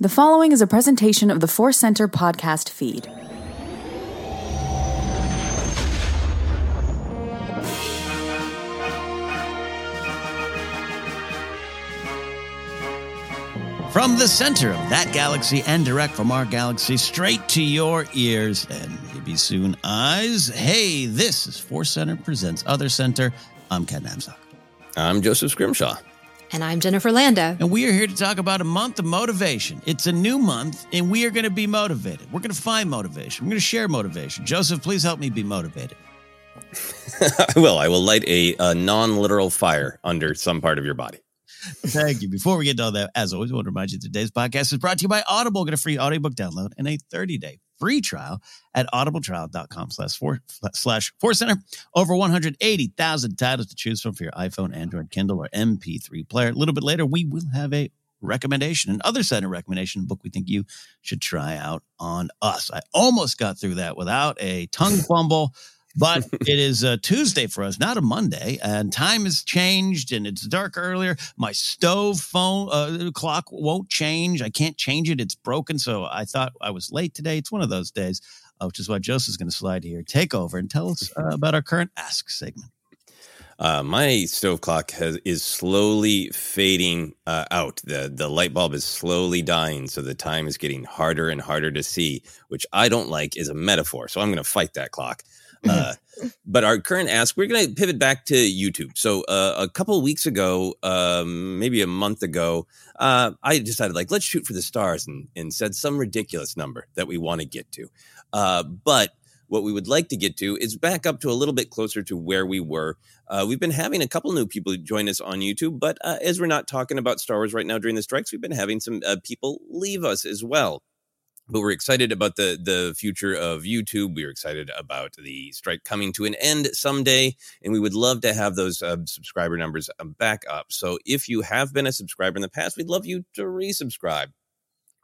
The following is a presentation of the Force Center podcast feed. From the center of that galaxy and direct from our galaxy straight to your ears and maybe soon eyes. Hey, this is Force Center presents Other Center. I'm Ken Napzok. I'm Joseph Scrimshaw. And I'm Jennifer Landa. And we are here to talk about a month of motivation. It's a new month, and we are going to be motivated. We're going to find motivation. We're going to share motivation. Joseph, please help me be motivated. I will. I will light a, a non literal fire under some part of your body. Thank you. Before we get to all that, as always, I want to remind you today's podcast is brought to you by Audible. Get a free audiobook download and a 30 day free trial at audibletrial.com slash four slash Force Center. Over 180,000 titles to choose from for your iPhone, Android, Kindle, or MP3 player. A little bit later, we will have a recommendation, an other center recommendation book we think you should try out on us. I almost got through that without a tongue fumble. But it is a Tuesday for us, not a Monday, and time has changed and it's dark earlier. My stove phone uh, clock won't change. I can't change it; it's broken. So I thought I was late today. It's one of those days, uh, which is why Joseph's going to slide here, take over, and tell us uh, about our current Ask segment. Uh, my stove clock has, is slowly fading uh, out. The the light bulb is slowly dying, so the time is getting harder and harder to see, which I don't like is a metaphor. So I'm going to fight that clock. Uh, but our current ask, we're going to pivot back to YouTube. So uh, a couple weeks ago, um, maybe a month ago, uh, I decided like let's shoot for the stars and, and said some ridiculous number that we want to get to. Uh, but what we would like to get to is back up to a little bit closer to where we were. Uh, we've been having a couple new people join us on YouTube, but uh, as we're not talking about Star Wars right now during the strikes, we've been having some uh, people leave us as well but we're excited about the the future of YouTube. We're excited about the strike coming to an end someday, and we would love to have those uh, subscriber numbers uh, back up. So if you have been a subscriber in the past, we'd love you to resubscribe.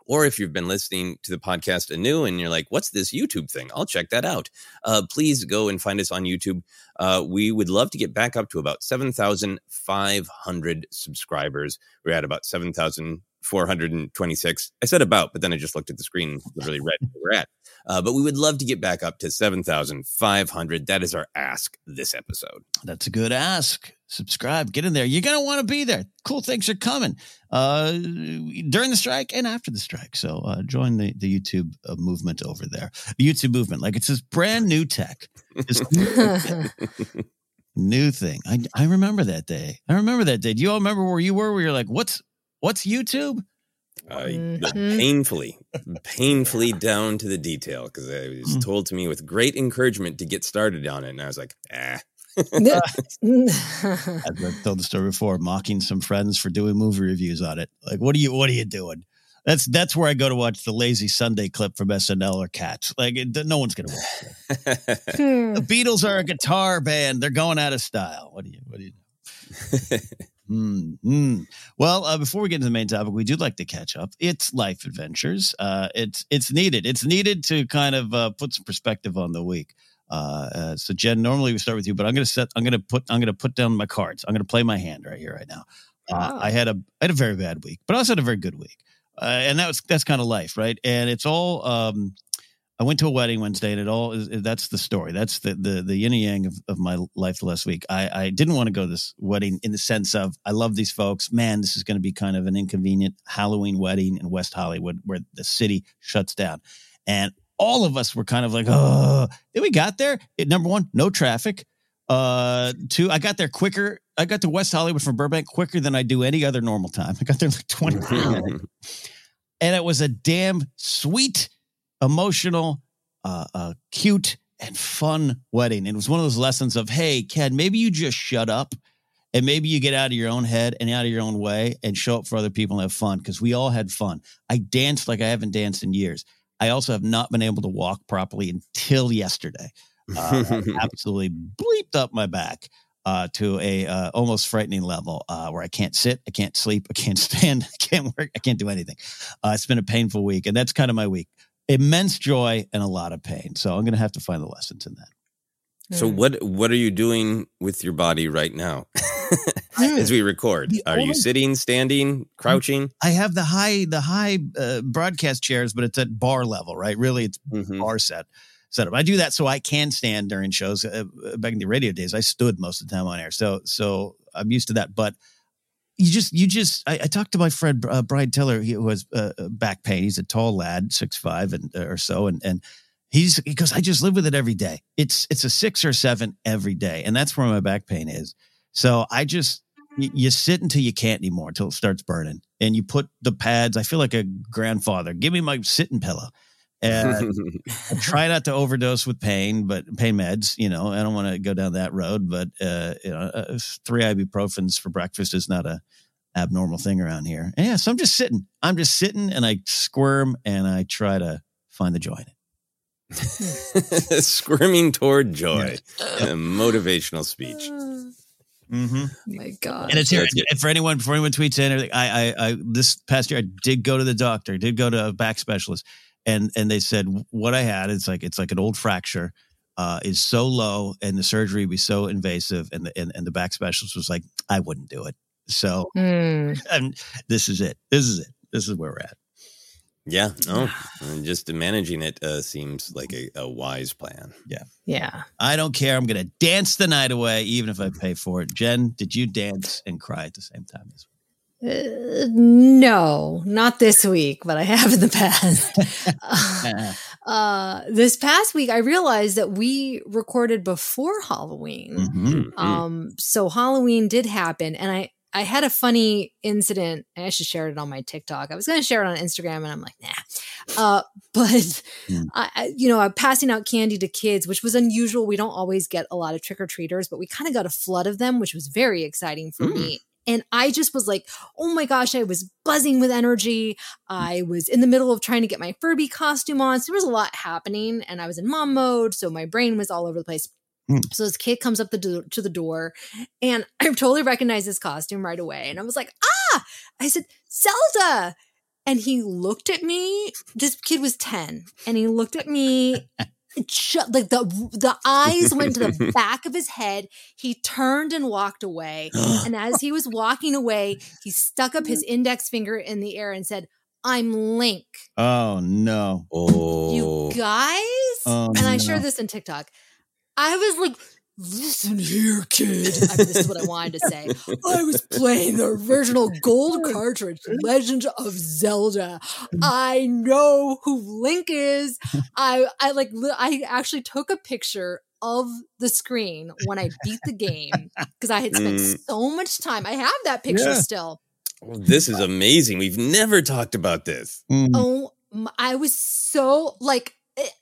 Or if you've been listening to the podcast anew and you're like, what's this YouTube thing? I'll check that out. Uh, please go and find us on YouTube. Uh, we would love to get back up to about 7,500 subscribers. We're at about 7,000. 426. I said about, but then I just looked at the screen, and literally read where we're at. Uh, but we would love to get back up to 7,500. That is our ask this episode. That's a good ask. Subscribe, get in there. You're going to want to be there. Cool things are coming uh, during the strike and after the strike. So uh, join the, the YouTube uh, movement over there. The YouTube movement, like it's this brand new tech. new thing. I, I remember that day. I remember that day. Do you all remember where you were? Where you're like, what's What's YouTube? Uh, mm-hmm. Painfully, painfully down to the detail because it was mm. told to me with great encouragement to get started on it, and I was like, ah. I've told the story before, mocking some friends for doing movie reviews on it. Like, what are you? What are you doing? That's that's where I go to watch the lazy Sunday clip from SNL or Cats. Like, it, no one's gonna watch. Hmm. the Beatles are a guitar band. They're going out of style. What do you? What do you? Mm-hmm. Well, uh, before we get into the main topic, we do like to catch up. It's life adventures. Uh, it's it's needed. It's needed to kind of uh, put some perspective on the week. Uh, uh, so, Jen, normally we start with you, but I'm going to set. I'm going to put. I'm going to put down my cards. I'm going to play my hand right here, right now. Uh, I had a I had a very bad week, but I also had a very good week, and that was that's kind of life, right? And it's all um, I went to a wedding Wednesday, and it all is, that's the story. That's the the the yin and yang of, of my life the last week. I, I didn't want to go to this wedding in the sense of I love these folks. Man, this is going to be kind of an inconvenient Halloween wedding in West Hollywood where the city shuts down, and all of us were kind of like, oh. Then we got there. It, number one, no traffic. Uh, two, I got there quicker. I got to West Hollywood from Burbank quicker than I do any other normal time. I got there like twenty, and it was a damn sweet emotional, uh, uh, cute, and fun wedding. And it was one of those lessons of, hey, Ken, maybe you just shut up and maybe you get out of your own head and out of your own way and show up for other people and have fun because we all had fun. I danced like I haven't danced in years. I also have not been able to walk properly until yesterday. Uh, absolutely bleeped up my back uh, to a uh, almost frightening level uh, where I can't sit, I can't sleep, I can't stand, I can't work, I can't do anything. Uh, it's been a painful week, and that's kind of my week immense joy and a lot of pain. So I'm going to have to find the lessons in that. So hmm. what what are you doing with your body right now as we record? The are only, you sitting, standing, crouching? I have the high the high uh, broadcast chairs, but it's at bar level, right? Really, it's mm-hmm. bar set setup. I do that so I can stand during shows. Uh, back in the radio days, I stood most of the time on air, so so I'm used to that. But you just you just I, I talked to my friend uh, Brian Tiller who has uh, uh, back pain. He's a tall lad, six five and uh, or so, and and he's because I just live with it every day. It's it's a six or seven every day, and that's where my back pain is. So I just you, you sit until you can't anymore until it starts burning, and you put the pads. I feel like a grandfather. Give me my sitting pillow. And try not to overdose with pain, but pain meds. You know, I don't want to go down that road. But uh, you know, uh, three ibuprofens for breakfast is not a abnormal thing around here. And yeah, so I'm just sitting. I'm just sitting, and I squirm, and I try to find the joy in it. Squirming toward joy, yeah. motivational speech. Mm-hmm. my God! And it's here and for anyone. Before anyone tweets in, I, I, I, this past year I did go to the doctor. Did go to a back specialist, and and they said what I had it's like it's like an old fracture uh, is so low and the surgery would be so invasive and the and, and the back specialist was like I wouldn't do it. So mm. and this is it. This is it. This is where we're at. Yeah, no, and just managing it uh, seems like a, a, wise plan. Yeah, yeah. I don't care. I'm going to dance the night away, even if I pay for it. Jen, did you dance and cry at the same time this week? Uh, no, not this week, but I have in the past. uh, uh, this past week, I realized that we recorded before Halloween. Mm-hmm. Um, so Halloween did happen, and I I had a funny incident. I should share it on my TikTok. I was going to share it on Instagram, and I'm like, nah. Uh, but Mm. I, I- you know, I'm passing out candy to kids, which was unusual. We don't always get a lot of trick or treaters, but we kind of got a flood of them, which was very exciting for Mm. me. And I just was like, oh my gosh, I was buzzing with energy. I was in the middle of trying to get my Furby costume on. So there was a lot happening, and I was in mom mode. So my brain was all over the place. Hmm. So this kid comes up the do- to the door, and I totally recognized his costume right away. And I was like, ah, I said, Zelda. And he looked at me. This kid was 10, and he looked at me. ju- Like the the eyes went to the back of his head. He turned and walked away. And as he was walking away, he stuck up his index finger in the air and said, "I'm Link." Oh no. Oh, You guys? Oh, and I no. shared this in TikTok. I was like, listen here, kid. I mean, this is what I wanted to say. I was playing the original gold cartridge, Legend of Zelda. I know who Link is. I I like I actually took a picture of the screen when I beat the game because I had spent Mm. so much time. I have that picture Yeah. still. this is amazing. We've never talked about this. Mm. Oh, m- I was so like,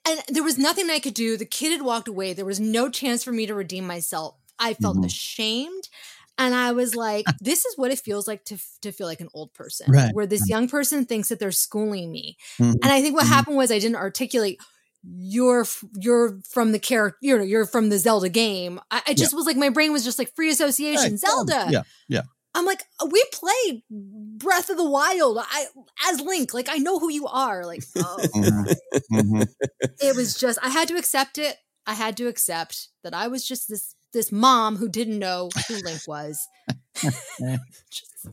and there was nothing I could do. The kid had walked away. There was no chance for me to redeem myself. I felt Mhm. ashamed. And I was like, this is what it feels like to, to feel like an old person, Right, where this young person thinks that they're schooling me. Mhm. And I think what Mhm. happened was I didn't articulate you're you're from the character you know you're from the Zelda game. I, I just was like my brain was just like free association Right. Zelda. Yeah. Yeah. I'm like, we play Breath of the Wild. I as Link, like I know who you are. Like, oh, Mhm. Mhm. it was just I had to accept it. I had to accept that I was just this this mom who didn't know who Link was. just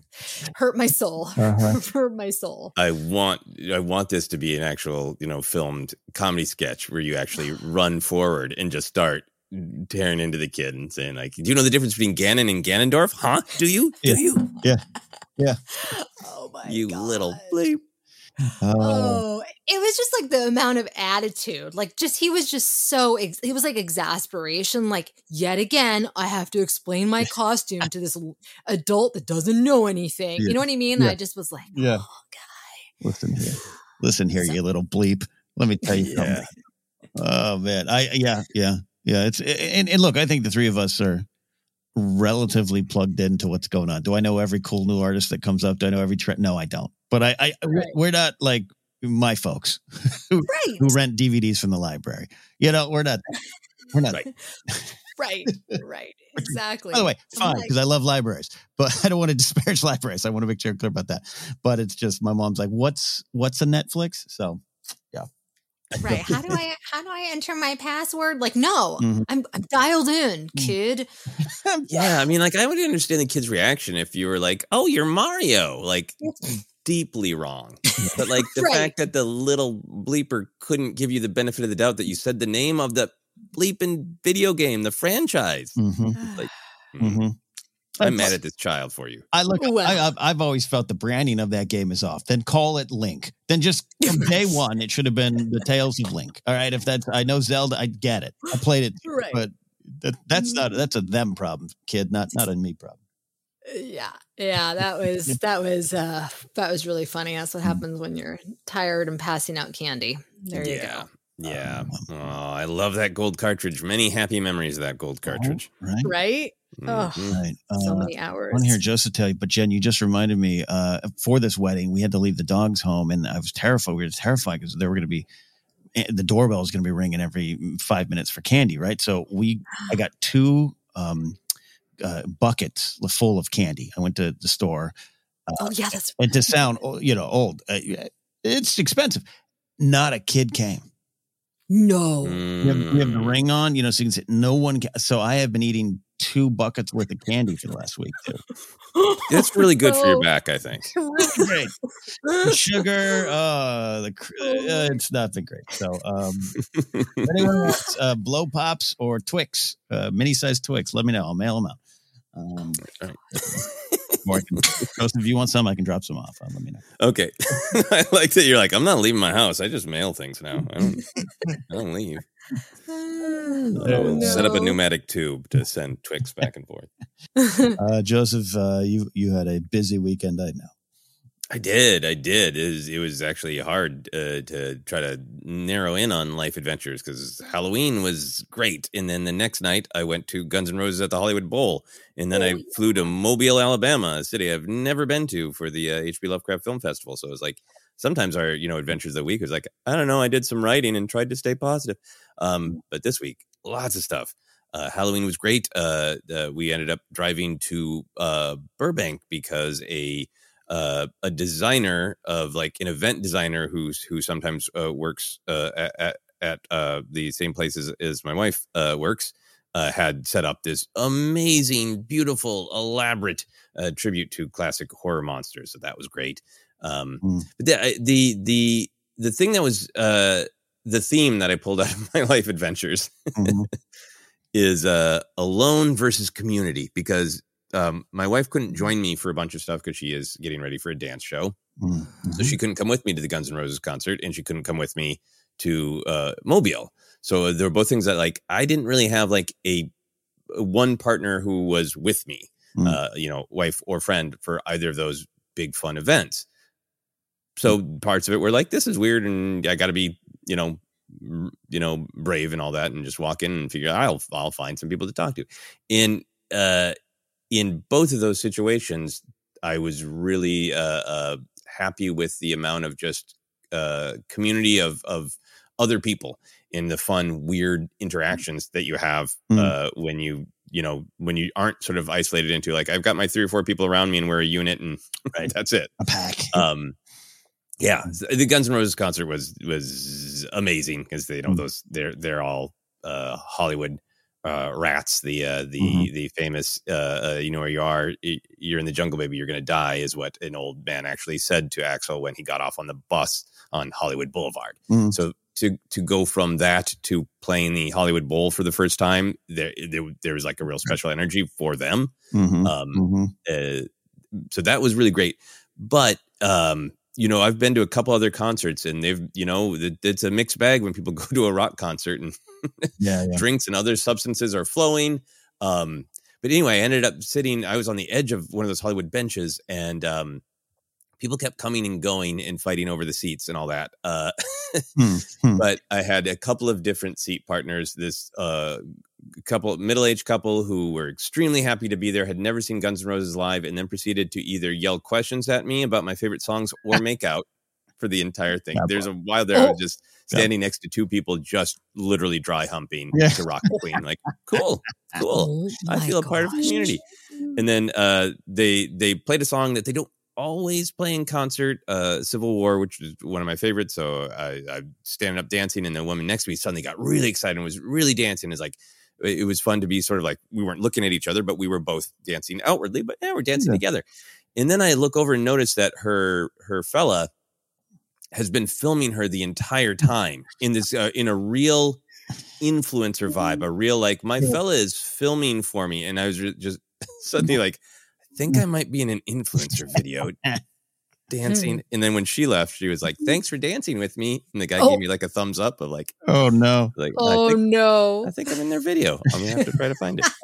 hurt my soul. Uh-huh. hurt my soul. I want I want this to be an actual, you know, filmed comedy sketch where you actually run forward and just start tearing into the kid and saying like, "Do you know the difference between Ganon and Ganondorf? Huh? Do you? Do you? Yeah. yeah. Oh my you God. little bleep." Oh. Oh, it was just like the amount of attitude. Like, just he was just so, ex- he was like exasperation. Like, yet again, I have to explain my costume to this adult that doesn't know anything. Yeah. You know what I mean? Yeah. I just was like, Yeah. oh, God. Listen here. Listen here, you little bleep. Let me tell you something. Oh man. I yeah, yeah. Yeah. It's and, and look, I think the three of us are relatively plugged into what's going on. Do I know every cool new artist that comes up? Do I know every trend? No, I don't. But I, I Right. we're not like my folks who, Right. who rent DVDs from the library. You know, we're not we're not Right. Right. Right. Exactly. By the way, fine, like- because I love libraries, but I don't want to disparage libraries. I want to make sure I'm clear about that. But it's just my mom's like, "What's what's a Netflix?" So right. How do I, how do I enter my password? Like, no, Mhm. I'm, I'm dialed in, Mm. kid. Yeah, I mean, like I would understand the kid's reaction if you were like, "Oh, you're Mario," like deeply wrong. But like the Right. fact that the little bleeper couldn't give you the benefit of the doubt that you said the name of the bleeping video game, the franchise. mhm, Like, mhm. I'm mad at this child for you. I look. Well. I, I've, I've always felt the branding of that game is off. Then call it Link. Then just from day one, it should have been the Tales of Link. All right, if that's I know Zelda, I get it. I played it, Right. but that, that's not that's a them problem, kid, not not a me problem. yeah yeah that was that was uh that was really funny that's what happens when you're tired and passing out candy there you yeah. go Yeah. Um, Oh, I love that gold cartridge. Many happy memories of that gold cartridge. Right, right oh right. so Uh, many hours on here just to tell you, but Jen, you just reminded me. Uh, for this wedding, we had to leave the dogs home, and I was terrified. We were terrified because there were going to be eh, the doorbell was going to be ringing every five minutes for candy, right? So we, I got two um, uh, buckets full of candy. I went to the store, oh yeah that's and to sound you know old, uh, it's expensive. Not a kid came. no You have, you have the Mm. ring on, you know, so you can say no one. Ca- so I have been eating two buckets worth of candy for the last week too. That's really good for your Oh. back, I think. really great. The sugar, uh, the cr- uh, it's not been great. So, um, if anyone wants uh, blow pops or Twix, uh, mini sized Twix, let me know. I'll mail them out. Um, All right. or Joseph, if you want some, I can drop some off. Uh, let me know. Okay. I like that you're like, I'm not leaving my house. I just mail things now. I don't I don't leave. Oh, Set up a pneumatic tube to send Twix back and forth. Uh, Joseph, uh, you you had a busy weekend, I know. I did. I did. It was, it was actually hard uh, to try to narrow in on life adventures because Halloween was great. And then the next night, I went to Guns N' Roses at the Hollywood Bowl. And then I flew to Mobile, Alabama, a city I've never been to for the uh, H.P. Lovecraft Film Festival. So it was like sometimes our, you know, adventures of the week was like, I don't know, I did some writing and tried to stay positive. Um, but this week, lots of stuff. Uh, Halloween was great. Uh, uh, we ended up driving to uh, Burbank because a uh, a designer of like an event designer who's who sometimes uh, works uh, at at, uh, the same places as my wife uh, works. Uh, had set up this amazing, beautiful, elaborate uh, tribute to classic horror monsters. So that was great. Um, Mm. But the, the the the thing that was uh, the theme that I pulled out of my life adventures Mhm. is uh, alone versus community because um, my wife couldn't join me for a bunch of stuff because she is getting ready for a dance show. Mhm. So she couldn't come with me to the Guns N' Roses concert, and she couldn't come with me to uh, Mobile. So there were both things that like I didn't really have like a one partner who was with me, Mm. uh, you know, wife or friend for either of those big fun events. So parts of it were like, this is weird, and I got to be, you know, r- you know, brave and all that, and just walk in and figure out I'll I'll find some people to talk to. In uh, in both of those situations, I was really uh, uh, happy with the amount of just uh, community of of other people and the fun, weird interactions that you have Mm. uh, when you you know when you aren't sort of isolated into like I've got my three or four people around me and we're a unit and right that's it. A pack. Um, yeah, the Guns N' Roses concert was was amazing because they you know Mm. those they're they're all uh, Hollywood uh, rats. The uh, the Mhm. the famous uh, uh, you know where you are, you're in the jungle, baby, you're gonna die is what an old man actually said to Axl when he got off on the bus on Hollywood Boulevard. Mm. So to to go from that to playing the Hollywood Bowl for the first time, there there, there was like a real special energy for them Mhm. um Mhm. uh, so that was really great but um you know i've been to a couple other concerts and they've you know it, it's a mixed bag when people go to a rock concert and Yeah, yeah. drinks and other substances are flowing um but anyway i ended up sitting i was on the edge of one of those hollywood benches and um people kept coming and going and fighting over the seats and all that uh Hmm, hmm. but I had a couple of different seat partners. This uh, couple, middle aged couple who were extremely happy to be there, had never seen Guns N' Roses live, and then proceeded to either yell questions at me about my favorite songs or make out for the entire thing. There's a while there, I was Oh. just standing next to two people, just literally dry humping Yeah. to Rocket Queen. Like, cool, cool. Oh I feel a part of the community. And then uh, they they played a song that they don't always play in concert, uh, Civil War, which is one of my favorites. So I, I standing up dancing, and the woman next to me suddenly got really excited and was really dancing. It's like it was fun to be sort of like we weren't looking at each other, but we were both dancing outwardly, but yeah, we're dancing Yeah. together. And then I look over and notice that her her fella has been filming her the entire time in this uh, in a real influencer vibe, a real like my fella is filming for me, and I was just suddenly like, I think I might be in an influencer video dancing. And then when she left, she was like, "Thanks for dancing with me," and the guy Oh. gave me like a thumbs up of like, Oh no. like Oh I, think, no. I think I'm in their video. I'm gonna have to try to find it.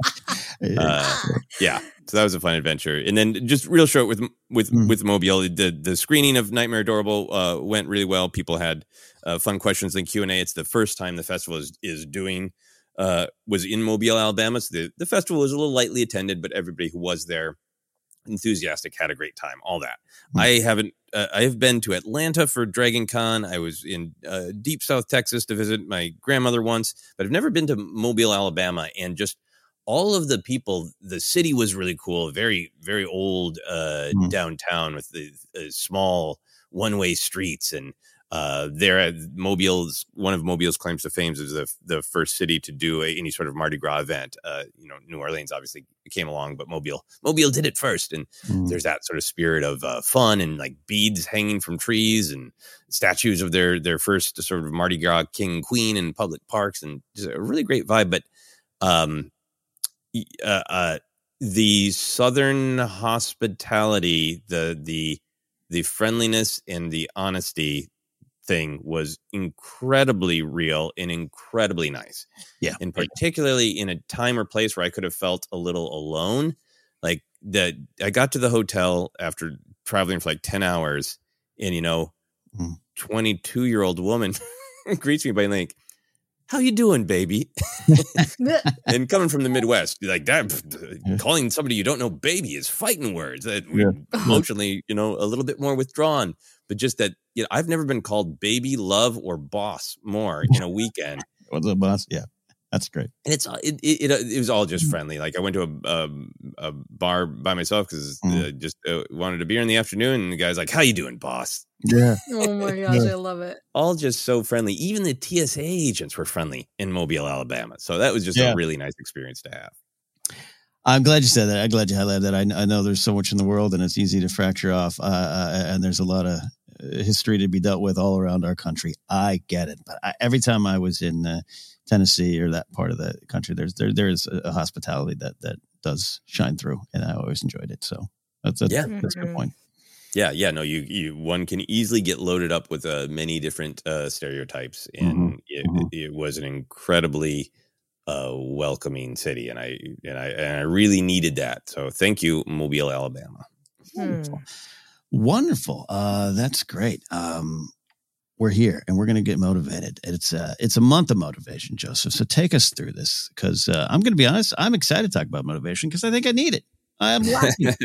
Uh, yeah, so that was a fun adventure. And then just real short with with Mm. with Mobile, the the screening of Nightmare Adorable uh, went really well. People had uh, fun questions in Q and A. It's the first time the festival is is doing uh, was in Mobile, Alabama. So the the festival was a little lightly attended, but everybody who was there enthusiastic had a great time all that Mm. i haven't uh, i have been to atlanta for dragon con i was in uh, deep south texas to visit my grandmother once but i've never been to mobile alabama and just all of the people the city was really cool very very old uh Mm. downtown with the uh, small one-way streets and uh there at mobile's one of mobile's claims to fame is the the first city to do a, any sort of mardi gras event uh you know new orleans obviously came along but mobile mobile did it first and Mm. there's that sort of spirit of uh, fun and like beads hanging from trees and statues of their their first sort of Mardi Gras king queen in public parks and just a really great vibe. But um, uh, uh, the southern hospitality, the the the friendliness and the honesty thing was incredibly real and incredibly nice. Yeah. And particularly in a time or place where I could have felt a little alone. Like that I got to the hotel after traveling for like 10 hours and you know, Mm. 22 year old woman greets me by like, how you doing, baby? and coming from the Midwest, like that, calling somebody you don't know baby is fighting words. That Yeah. emotionally, you know, a little bit more withdrawn. But just that, you know, I've never been called baby, love, or boss more in a weekend. What's up, boss? Yeah, that's great. And it's uh, it it, it, it was all Mm. just friendly. Like I went to a a, a bar by myself because Mm. uh, just uh, wanted a beer in the afternoon, and the guy's like, "How you doing, boss?" Yeah. oh my gosh, I love it. All just so friendly. Even the TSA agents were friendly in Mobile, Alabama. So that was just Yeah. a really nice experience to have. I'm glad you said that. I'm glad you highlighted that. I, I know there's so much in the world and it's easy to fracture off. Uh, uh, and there's a lot of uh, history to be dealt with all around our country. I get it. But I, every time I was in uh, Tennessee or that part of the country, there's there there is a, a hospitality that that does shine through, and I always enjoyed it. So that's that's, Yeah. that's a good point. Yeah, yeah, no, you, you one can easily get loaded up with uh, many different uh, stereotypes, and Mhm, it, mhm. it was an incredibly uh, welcoming city, and I and I and I really needed that. So thank you, Mobile, Alabama. Hmm. Wonderful. Uh, that's great. Um, we're here and we're going to get motivated. It's uh, it's a month of motivation, Joseph. So take us through this because uh, I'm going to be honest. I'm excited to talk about motivation because I think I need it. I'm lacking it.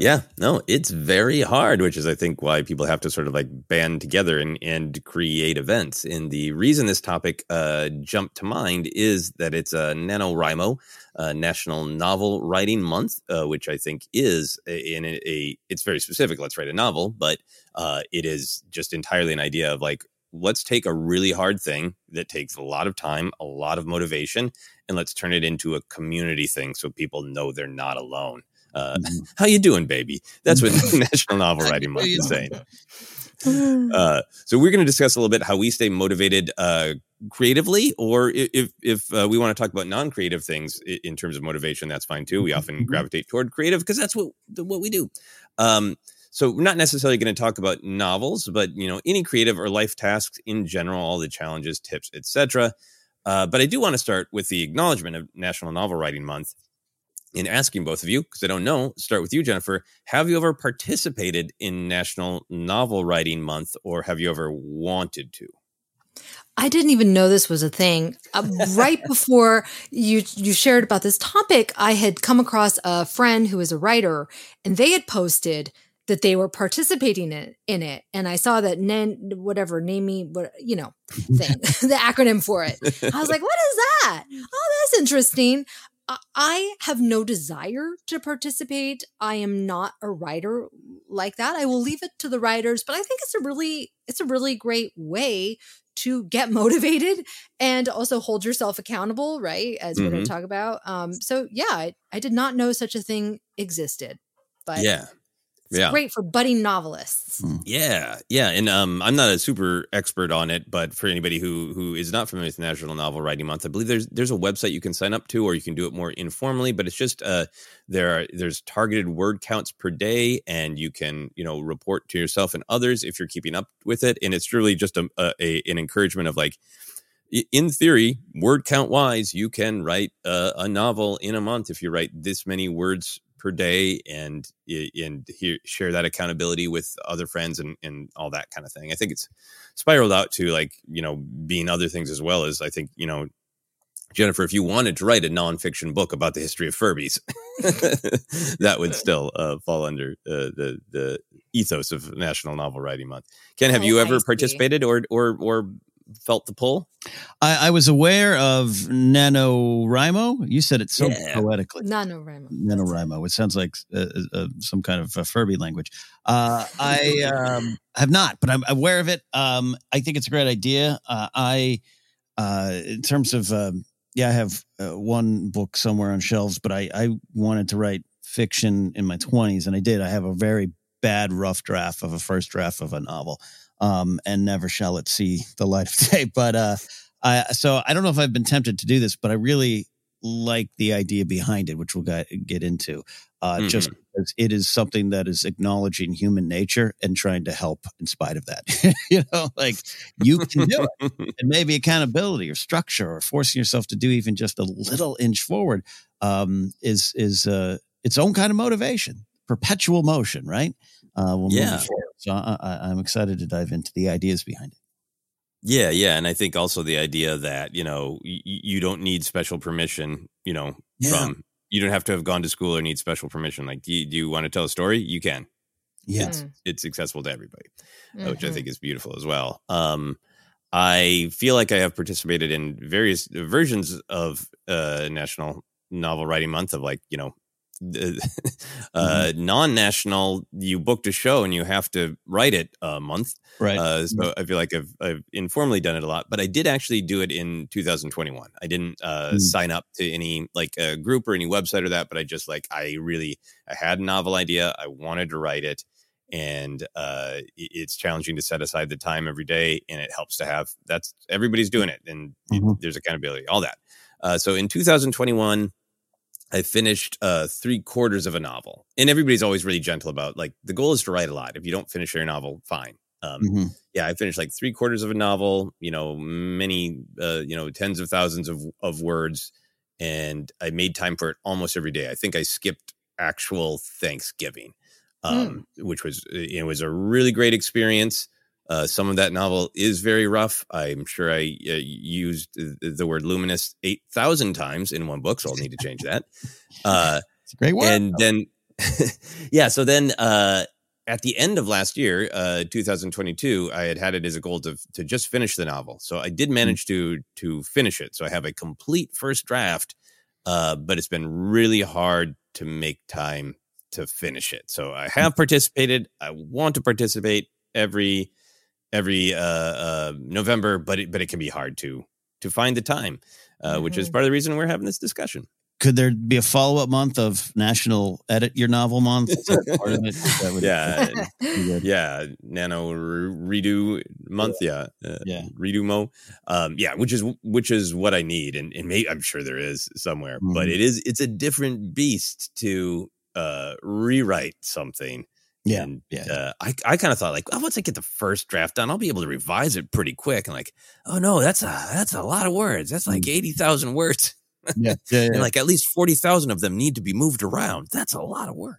Yeah, no, it's very hard, which is I think why people have to sort of like band together and and create events. And the reason this topic uh, jumped to mind is that it's a NaNoWriMo, uh, National Novel Writing Month, uh, which I think is in a, a it's very specific. Let's write a novel, but uh, it is just entirely an idea of like let's take a really hard thing that takes a lot of time, a lot of motivation, and let's turn it into a community thing so people know they're not alone. Uh, Mhm. how you doing, baby? That's what National Novel Writing Month is saying. Uh, so we're going to discuss a little bit how we stay motivated uh, creatively, or if if uh, we want to talk about non-creative things in terms of motivation, that's fine too. We often Mhm. gravitate toward creative because that's what what we do. Um, so we're not necessarily going to talk about novels, but you know any creative or life tasks in general, all the challenges, tips, etc. Uh, but I do want to start with the acknowledgement of National Novel Writing Month in asking both of you, because I don't know, start with you, Jennifer. Have you ever participated in National Novel Writing Month or have you ever wanted to? I didn't even know this was a thing. Uh, right before you you shared about this topic, I had come across a friend who is a writer, and they had posted that they were participating in, in it. And I saw that NEN, whatever, name me, what you know, thing, the acronym for it. I was like, what is that? Oh, that's interesting. I- I have no desire to participate. I am not a writer like that. I will leave it to the writers, but I think it's a really it's a really great way to get motivated and also hold yourself accountable, right? As we're going to talk about. Um, so yeah, I, I did not know such a thing existed, but yeah. It's yeah. great for budding novelists. Yeah, yeah, and um, I'm not a super expert on it, but for anybody who who is not familiar with National Novel Writing Month, I believe there's there's a website you can sign up to, or you can do it more informally. But it's just uh, there are there's targeted word counts per day, and you can you know report to yourself and others if you're keeping up with it. And it's really just a, a, a an encouragement of like, in theory, word count wise, you can write a, a novel in a month if you write this many words per day and and here, share that accountability with other friends and and all that kind of thing. I think it's spiraled out to like you know being other things as well as I think you know Jennifer, if you wanted to write a nonfiction book about the history of Furbies, that would still uh, fall under uh, the the ethos of National Novel Writing Month. Ken, have Oh, you ever participated or or or felt the pull? I, I was aware of NaNoWriMo. You said it so Yeah. poetically. NaNoWriMo. NaNoWriMo, which sounds like uh, uh, some kind of uh, Furby language. Uh, I um, have not, but I'm aware of it. Um, I think it's a great idea. Uh, I, uh, in terms of, um, yeah, I have uh, one book somewhere on shelves, but I, I wanted to write fiction in my 20s, and I did. I have a very bad rough draft of a first draft of a novel, um, and never shall it see the light of day. But uh, I, so I don't know if I've been tempted to do this, but I really like the idea behind it, which we'll get, get into, uh, Mhm. just because it is something that is acknowledging human nature and trying to help in spite of that. you know, like you can do it. And maybe accountability or structure or forcing yourself to do even just a little inch forward um, is is uh, its own kind of motivation, perpetual motion, right? Uh, we'll Yeah. Move forward. So I, I, I'm excited to dive into the ideas behind it. Yeah, yeah, and I think also the idea that you know y- y- you don't need special permission. You know, Yeah. from you don't have to have gone to school or need special permission. Like, do you, do you want to tell a story? You can. Yeah. It's, it's accessible to everybody, uh, which I Mhm. think is beautiful as well. Um, I feel like I have participated in various versions of uh, National Novel Writing Month of like you know. uh, non-national you booked a show and you have to write it a month Right. uh, so I feel like I've, I've informally done it a lot, but I did actually do it in 2021. I didn't uh, Mm. sign up to any like a group or any website or that, but I just like I really I had a novel idea. I wanted to write it, and uh, it's challenging to set aside the time every day, and it helps to have that's everybody's doing it, and Mhm. there's accountability, all that. Uh, so in 2021. I finished uh, three quarters of a novel, and everybody's always really gentle about like the goal is to write a lot. If you don't finish your novel, fine. Um, Mhm. yeah, I finished like three quarters of a novel, you know, many, uh, you know, tens of thousands of, of words. And I made time for it almost every day. I think I skipped actual Thanksgiving, um, which was, it was a really great experience. Uh, some of that novel is very rough. I'm sure I uh, used the, word luminous 8,000 times in one book, so I'll need to change that. Uh, It's a great word. and then yeah so then uh at the end of last year uh 2022 i had had it as a goal to to just finish the novel so i did manage to to finish it so i have a complete first draft uh but it's been really hard to make time to finish it so i have participated i want to participate every every uh uh november but it but it can be hard to to find the time uh, which is Mhm. part of the reason we're having this discussion Could there be a follow up month of National Edit Your Novel Month? Part of it? That would- Yeah. yeah nano re- redo month yeah uh, Yeah. redo mo um yeah which is which is what i need and, and may, i'm sure there is somewhere but Mhm. it is it's a different beast to uh rewrite something Yeah, and yeah. uh, i i kind of thought like oh, once i get the first draft done i'll be able to revise it pretty quick and like oh no that's a that's a lot of words that's like 80,000 words yeah, yeah, yeah. and like at least 40,000 of them need to be moved around that's a lot of work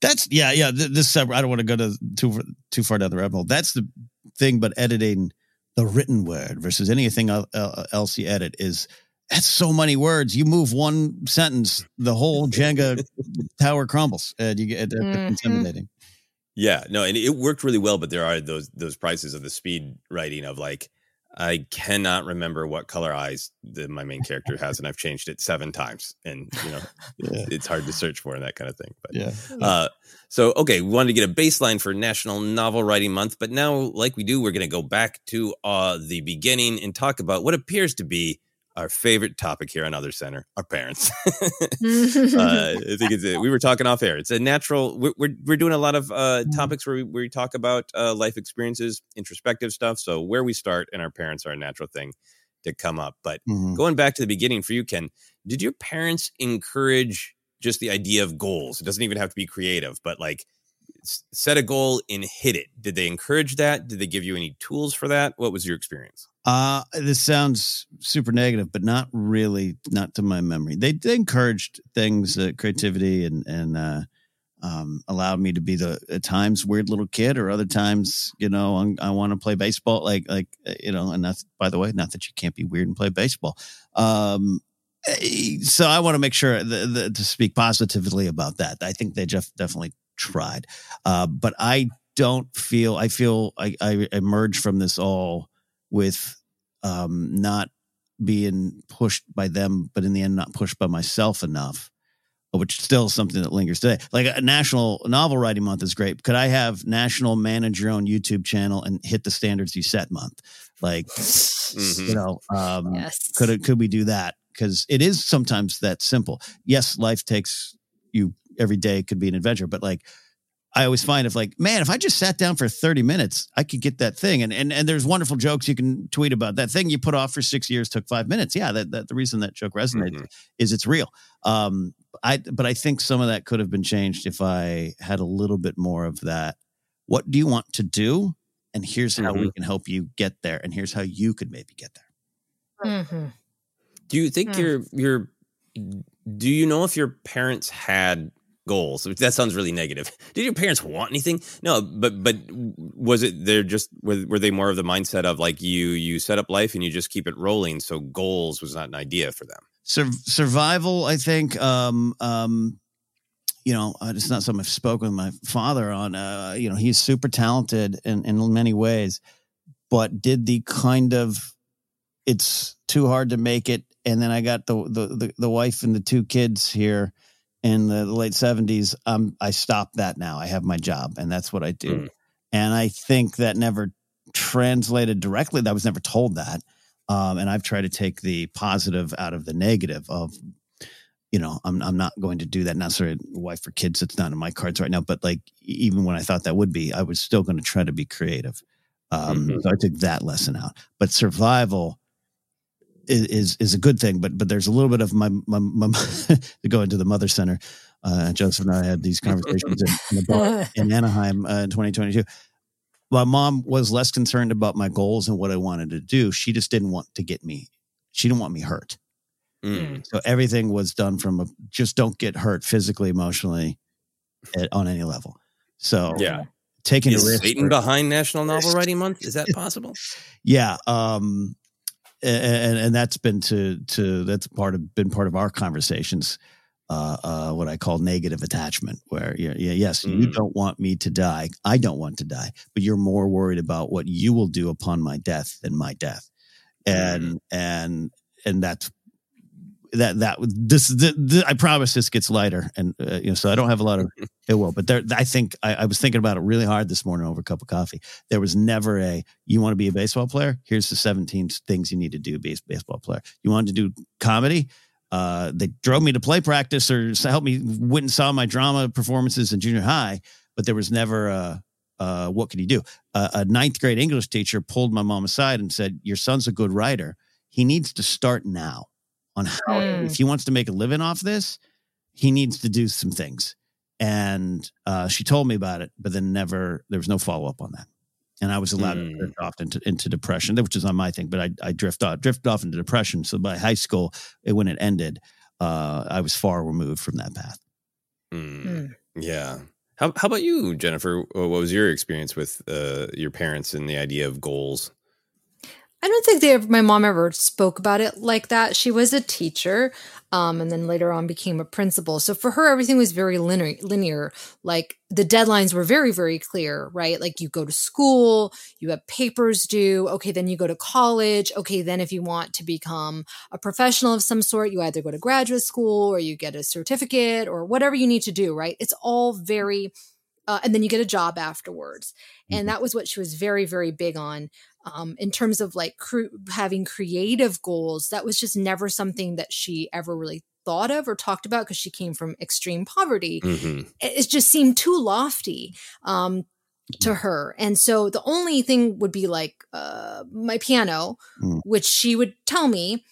That's yeah, yeah. th- This I don't want to go to too too far down the rabbit hole. That's the thing, but editing the written word versus anything el- el- else you edit is that's so many words. You move one sentence, the whole Jenga tower crumbles, and you get that's Mhm. intimidating. Yeah, no, and it worked really well, but there are those those prices of the speed writing of like I cannot remember what color eyes the, my main character has, and I've changed it seven times, and you know Yeah. it's hard to search for and that kind of thing. But Yeah, uh, so okay, we wanted to get a baseline for National Novel Writing Month, but now, like we do, we're going to go back to uh, the beginning and talk about what appears to be our favorite topic here on Other Center: our parents. uh, I think it's a, we were talking off air. It's a natural. We're we're, we're doing a lot of uh, topics where we, where we talk about uh, life experiences, introspective stuff. So where we start and our parents are a natural thing to come up. But Mhm. going back to the beginning for you, Ken, did your parents encourage just the idea of goals? It doesn't even have to be creative, but like set a goal and hit it. Did they encourage that? Did they give you any tools for that? What was your experience? Uh, this sounds super negative, but not really, not to my memory. They, they encouraged things, uh, creativity, and and uh, um, allowed me to be the at times weird little kid, or other times, you know, I'm, I want to play baseball, like like uh, you know. And that's by the way, not that you can't be weird and play baseball. Um, eh, so I want to make sure the, the, to speak positively about that. I think they just definitely tried, uh, but I don't feel. I feel I, I emerged from this all with um, not being pushed by them, but in the end, not pushed by myself enough, which is still something that lingers today. Like a national novel writing month is great. Could I have national manage your own YouTube channel and hit the standards you set month? Like, Mhm. you know, um, yes. could it, could we do that? Because it is sometimes that simple. Yes, life takes you every day could be an adventure, but like I always find if like, man, if I just sat down for 30 minutes, I could get that thing. And and and there's wonderful jokes you can tweet about. That thing you put off for six years took five minutes. Yeah, that, that the reason that joke resonates Mhm. is it's real. Um, I but I think some of that could have been changed if I had a little bit more of that. What do you want to do? And here's how we can help you get there. And here's how you could maybe get there. Mhm. Do you think Mm. your your do you know if your parents had goals? That sounds really negative. Did your parents want anything? No, but but was it they're just were, were they more of the mindset of like you you set up life and you just keep it rolling, so goals was not an idea for them. Sur- survival, I think. Um, um, you know, uh, it's not something I've spoken with my father on. Uh, you know, he's super talented in, in many ways, but did the kind of it's too hard to make it. And then I got the the the, the wife and the two kids here in the late seventies. Um, I stopped that now. I have my job, and that's what I do. Mm. And I think that never translated directly. I was never told that. Um, and I've tried to take the positive out of the negative of, you know, I'm I'm not going to do that. Not sort of wife or kids. It's not in my cards right now. But like even when I thought that would be, I was still going to try to be creative. Um, Mhm. So I took that lesson out. But survival is, is is a good thing. But but there's a little bit of my my, my to go into the mother center. Uh, Joseph and I had these conversations in, in the bar in Anaheim uh, in 2022 my mom was less concerned about my goals and what I wanted to do. She just didn't want to get me. She didn't want me hurt. Mm. So everything was done from a just don't get hurt physically, emotionally, at, on any level. So Yeah. taking a Is risk. Satan behind National Novel Writing Month? Is that possible? yeah. Um, and, and that's been to, to, that's part of, been part of our conversations. Uh, uh, what I call negative attachment, where yeah, yes, you Mm. don't want me to die. I don't want to die, but you're more worried about what you will do upon my death than my death. And, and, and that's, that that this I promise this gets lighter and uh, you know so I don't have a lot of it will but there I think I, I was thinking about it really hard this morning over a cup of coffee. There was never a you want to be a baseball player? Here's the 17 things you need to do be a baseball player. You want to do comedy? Uh, they drove me to play practice or helped me went and saw my drama performances in junior high but there was never a uh, what could he do? A ninth grade English teacher pulled my mom aside and said your son's a good writer. He needs to start now on how Hmm. if he wants to make a living off this, he needs to do some things. And uh, she told me about it, but then never there was no follow up on that. And I was allowed Hmm. to drift off into, into depression, which is not my thing, but I, I drift off drift off into depression. So by high school, it, when it ended, uh, I was far removed from that path. Mm. Mm. Yeah. How how about you, Jennifer? What was your experience with uh, your parents and the idea of goals? I don't think they ever, my mom ever spoke about it like that. She was a teacher, um, and then later on became a principal. So for her, everything was very linear. Linear, like the deadlines were very, very clear, right? Like you go to school, you have papers due. Okay, then you go to college. Okay, then if you want to become a professional of some sort, you either go to graduate school or you get a certificate or whatever you need to do, right? It's all very, uh, and then you get a job afterwards. And that was what she was very, very big on um, in terms of like cre- having creative goals, that was just never something that she ever really thought of or talked about because she came from extreme poverty. hmm It, it just seemed too lofty um, to her. And so the only thing would be like uh, my piano, Mm. which she would tell me,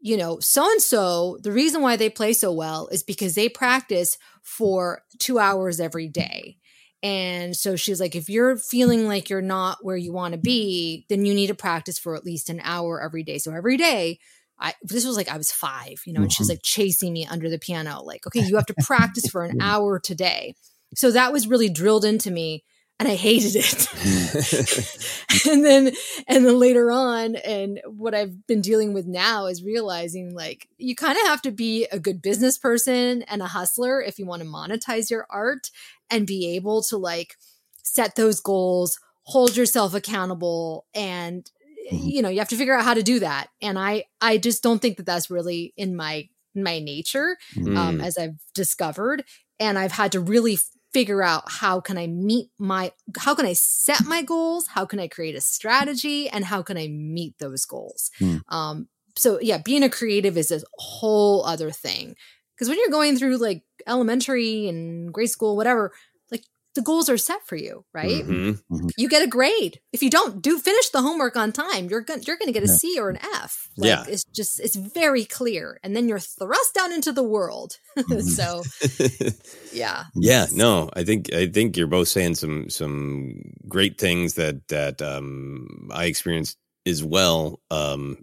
you know, so and so, the reason why they play so well is because they practice for two hours every day. And so she's like, if you're feeling like you're not where you want to be, then you need to practice for at least an hour every day. So every day, I this was like I was five, you know, and she's Mhm. like chasing me under the piano, like, okay, you have to practice for an hour today. So that was really drilled into me, and I hated it. and then and then later on, and what I've been dealing with now is realizing like you kind of have to be a good business person and a hustler if you want to monetize your art and be able to like set those goals, hold yourself accountable and Mhm. you know, you have to figure out how to do that. And I I just don't think that that's really in my my nature um, Mm. as I've discovered. And I've had to really figure out how can I meet my, how can I set my goals? How can I create a strategy? And how can I meet those goals? Hmm. Um, so yeah, being a creative is a whole other thing. Because when you're going through like elementary and grade school, whatever, like the goals are set for you, right? Mhm. You get a grade. If you don't do finish the homework on time, you're gonna you're going to get a Yeah. C or an F. Like, Yeah. it's just it's very clear, and then you're thrust out into the world. so yeah, yeah no i think i think you're both saying some some great things that that um i experienced as well um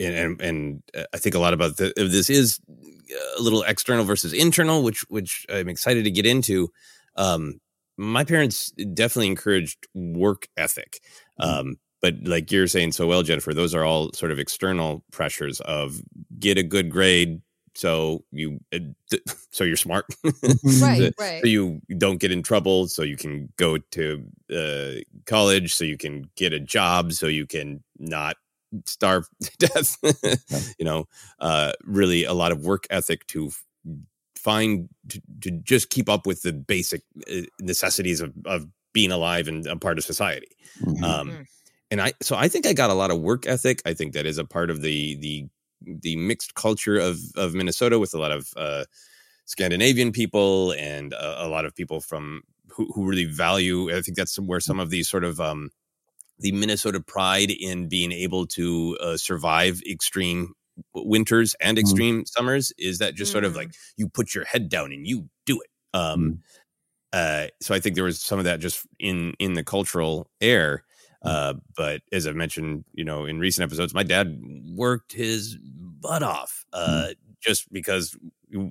and and, and uh, i think a lot about the, this is a little external versus internal which which i'm excited to get into um my parents definitely encouraged work ethic. Um but like you're saying so well jennifer those are all sort of external pressures of get a good grade so you uh, th- so you're smart. Right, so, right. so you don't get in trouble so you can go to uh, college so you can get a job so you can not starve to death you know uh, really a lot of work ethic to find to, to just keep up with the basic uh, necessities of, of being alive and a part of society Mhm. um, Mhm. and I so I think I got a lot of work ethic. I think that is a part of the the the mixed culture of of Minnesota with a lot of uh, Scandinavian people and a, a lot of people from who, who really value. I think that's where some of these sort of um, the Minnesota pride in being able to uh, survive extreme winters and Mhm. extreme summers is that just sort of like you put your head down and you do it. Um, uh, so I think there was some of that just in in the cultural air. Uh, but as I've mentioned, you know, in recent episodes, my dad worked his butt off uh, just because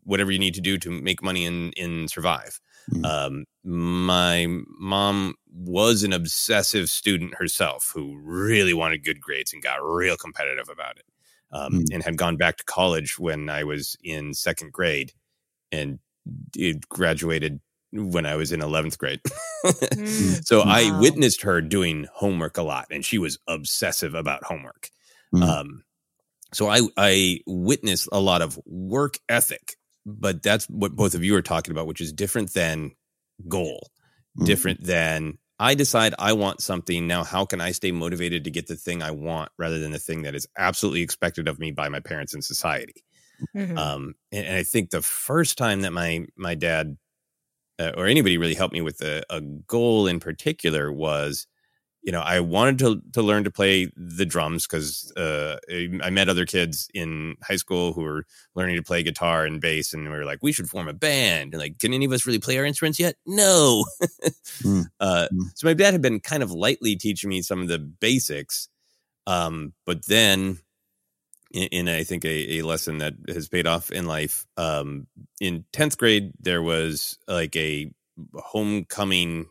whatever you need to do to make money and, and survive. Mm. Um, my mom was an obsessive student herself who really wanted good grades and got real competitive about it. Um, Mm. And had gone back to college when I was in second grade and it graduated when I was in 11th grade. Mm. so I witnessed her doing homework a lot and she was obsessive about homework. Mm. Um, so I, I witnessed a lot of work ethic, but that's what both of you are talking about, which is different than goal, Mhm. different than I decide I want something. Now, how can I stay motivated to get the thing I want rather than the thing that is absolutely expected of me by my parents and society? Mhm. um and, and i think the first time that my my dad uh, or anybody really helped me with a, a goal in particular was you know i wanted to to learn to play the drums because uh I met other kids in high school who were learning to play guitar and bass and we were like we should form a band and like can any of us really play our instruments yet no Mm. uh Mm. so my dad had been kind of lightly teaching me some of the basics um but then in, in I think a, a lesson that has paid off in life. Um, in tenth grade, there was like a homecoming.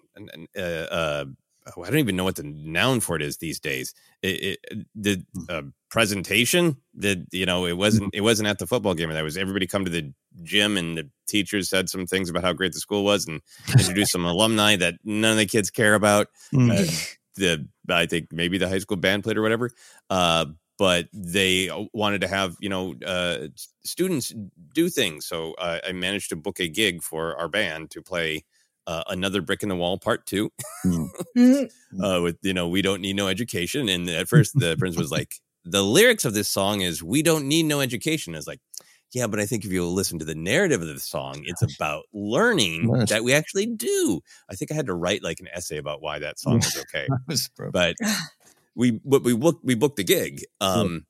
Uh, uh, I don't even know what the noun for it is these days. It, it, the uh, presentation that you know it wasn't it wasn't at the football game. That was everybody come to the gym and the teachers said some things about how great the school was and introduced some alumni that none of the kids care about Mm. uh, the I think maybe the high school band played or whatever. Uh, but they wanted to have you know uh, students do things. So uh, I managed to book a gig for our band to play uh, another brick in the wall part two Mm. Mm. uh, with you know we don't need no education. And at first the prince was like, the lyrics of this song is we don't need no education. Is like. Yeah, but I think if you listen to the narrative of the song, it's about learning Right. that we actually do. I think I had to write like an essay about why that song was okay was but we but we booked we booked the gig um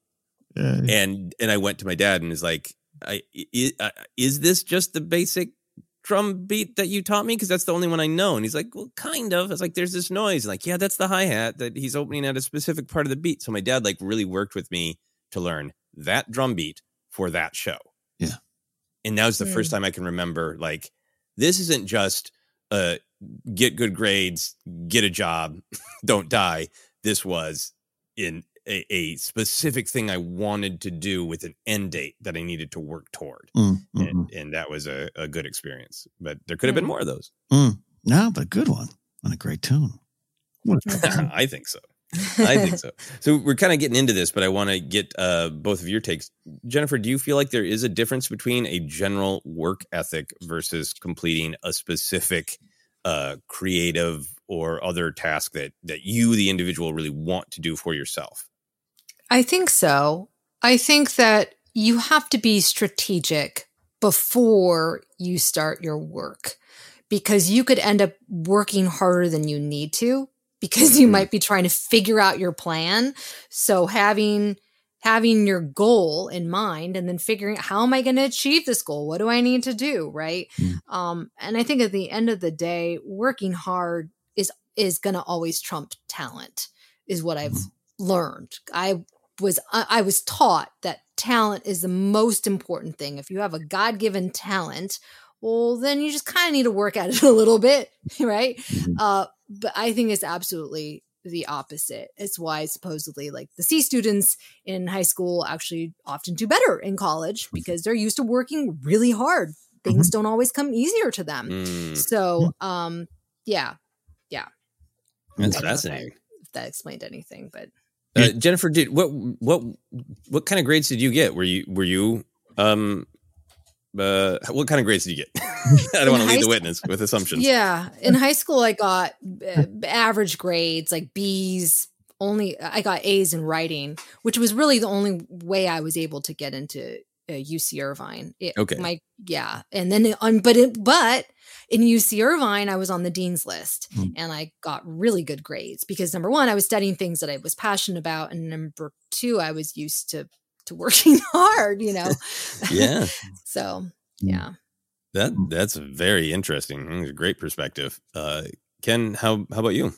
Yeah. and and i went to my dad and is like i is, uh, is this just the basic drum beat that you taught me? Because that's the only one i know. And he's like well kind of. I was like there's this noise. Like yeah that's the hi-hat that he's opening at a specific part of the beat. So my dad like really worked with me to learn that drum beat for that show. Yeah. and that was the Mm. first time i can remember like this isn't just uh get good grades get a job don't die. This was in a, a specific thing I wanted to do with an end date that I needed to work toward. Mm, mm, And, and that was a, a good experience. But there could have been Mm. more of those. mm. No, but a good one and a great tune. I think so. I think so. So we're kind of getting into this, but I want to get uh, both of your takes. Jennifer, do you feel like there is a difference between a general work ethic versus completing a specific uh, creative or other task that that you, the individual, really want to do for yourself? I think so. I think that you have to be strategic before you start your work because you could end up working harder than you need to because you Mhm. might be trying to figure out your plan. So having having your goal in mind and then figuring out how am I going to achieve this goal? What do I need to do, right? Mm. Um and I think at the end of the day, working hard is is going to always trump talent is what I've Mhm. learned. I was I, I was taught that talent is the most important thing. If you have a God-given talent, well then you just kind of need to work at it a little bit, right? Mhm. Uh but I think it's absolutely the opposite. It's why supposedly like the C students in high school actually often do better in college because they're used to working really hard. Things don't always come easier to them. Mm, So, um yeah, yeah. that's I if I- fascinating. if that explained anything, but Uh, Jennifer, did what what what kind of grades did you get? Were you were you um uh what kind of grades did you get? I don't want to high lead the witness with assumptions. Yeah, in high school I got uh, average grades like B's. Only I got A's in writing, which was really the only way I was able to get into uh, UC Irvine. It, Okay. my yeah, and then on but it, but in UC Irvine I was on the dean's list, Hmm. and I got really good grades because number one I was studying things that I was passionate about, and number two I was used to to working hard. You know. Yeah. so Hmm. yeah. That that's very interesting. A great perspective. Uh Ken, how how about you?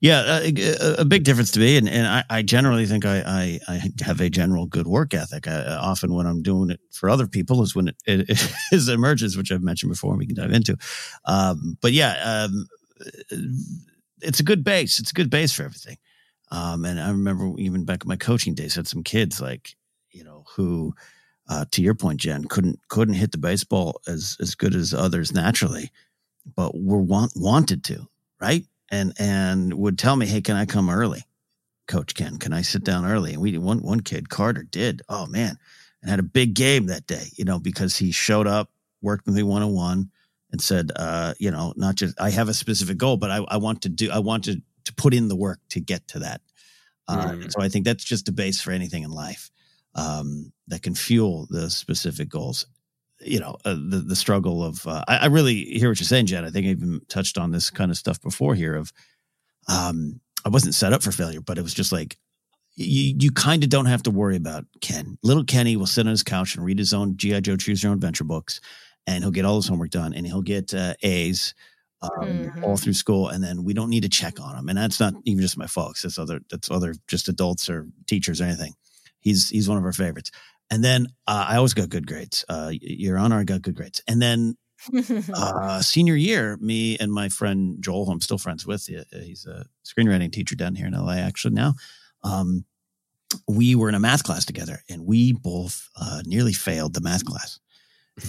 Yeah, uh, a, a big difference to me, and, and I, I generally think I, I, I have a general good work ethic. I, often, when I'm doing it for other people, is when it, it, it is emerges, which I've mentioned before, and we can dive into. Um, but yeah, um, it's a good base. It's a good base for everything. Um, and I remember even back in my coaching days, had some kids like you know who, uh, to your point, Jen, couldn't couldn't hit the baseball as as good as others naturally, but were want wanted to, right? And and would tell me, "Hey, can I come early, Coach Ken? Can I sit down early?" And we one one kid, Carter, did. Oh man, and had a big game that day, you know, because he showed up, worked with me one on one, and said, uh, you know, not just I have a specific goal, but I, I want to do, I want to to put in the work to get to that. Uh, Mm. So I think that's just a base for anything in life um, that can fuel the specific goals you know uh, the the struggle of uh, I, I really hear what you're saying, Jen. I think I even touched on this kind of stuff before here. Of um, I wasn't set up for failure, but it was just like you you kind of don't have to worry about Ken. Little Kenny will sit on his couch and read his own GI Joe Choose Your Own Adventure books, and he'll get all his homework done, and he'll get uh, A's. Um, Mhm. all through school, and then we don't need to check on him, and that's not even just my folks. That's other, that's other, just adults or teachers or anything. He's he's one of our favorites. And then uh, I always got good grades. Uh, Your Honor, I got good grades. And then uh, senior year, me and my friend Joel, who I'm still friends with, he- he's a screenwriting teacher down here in LA actually now. Um, we were in a math class together, and we both uh, nearly failed the math class.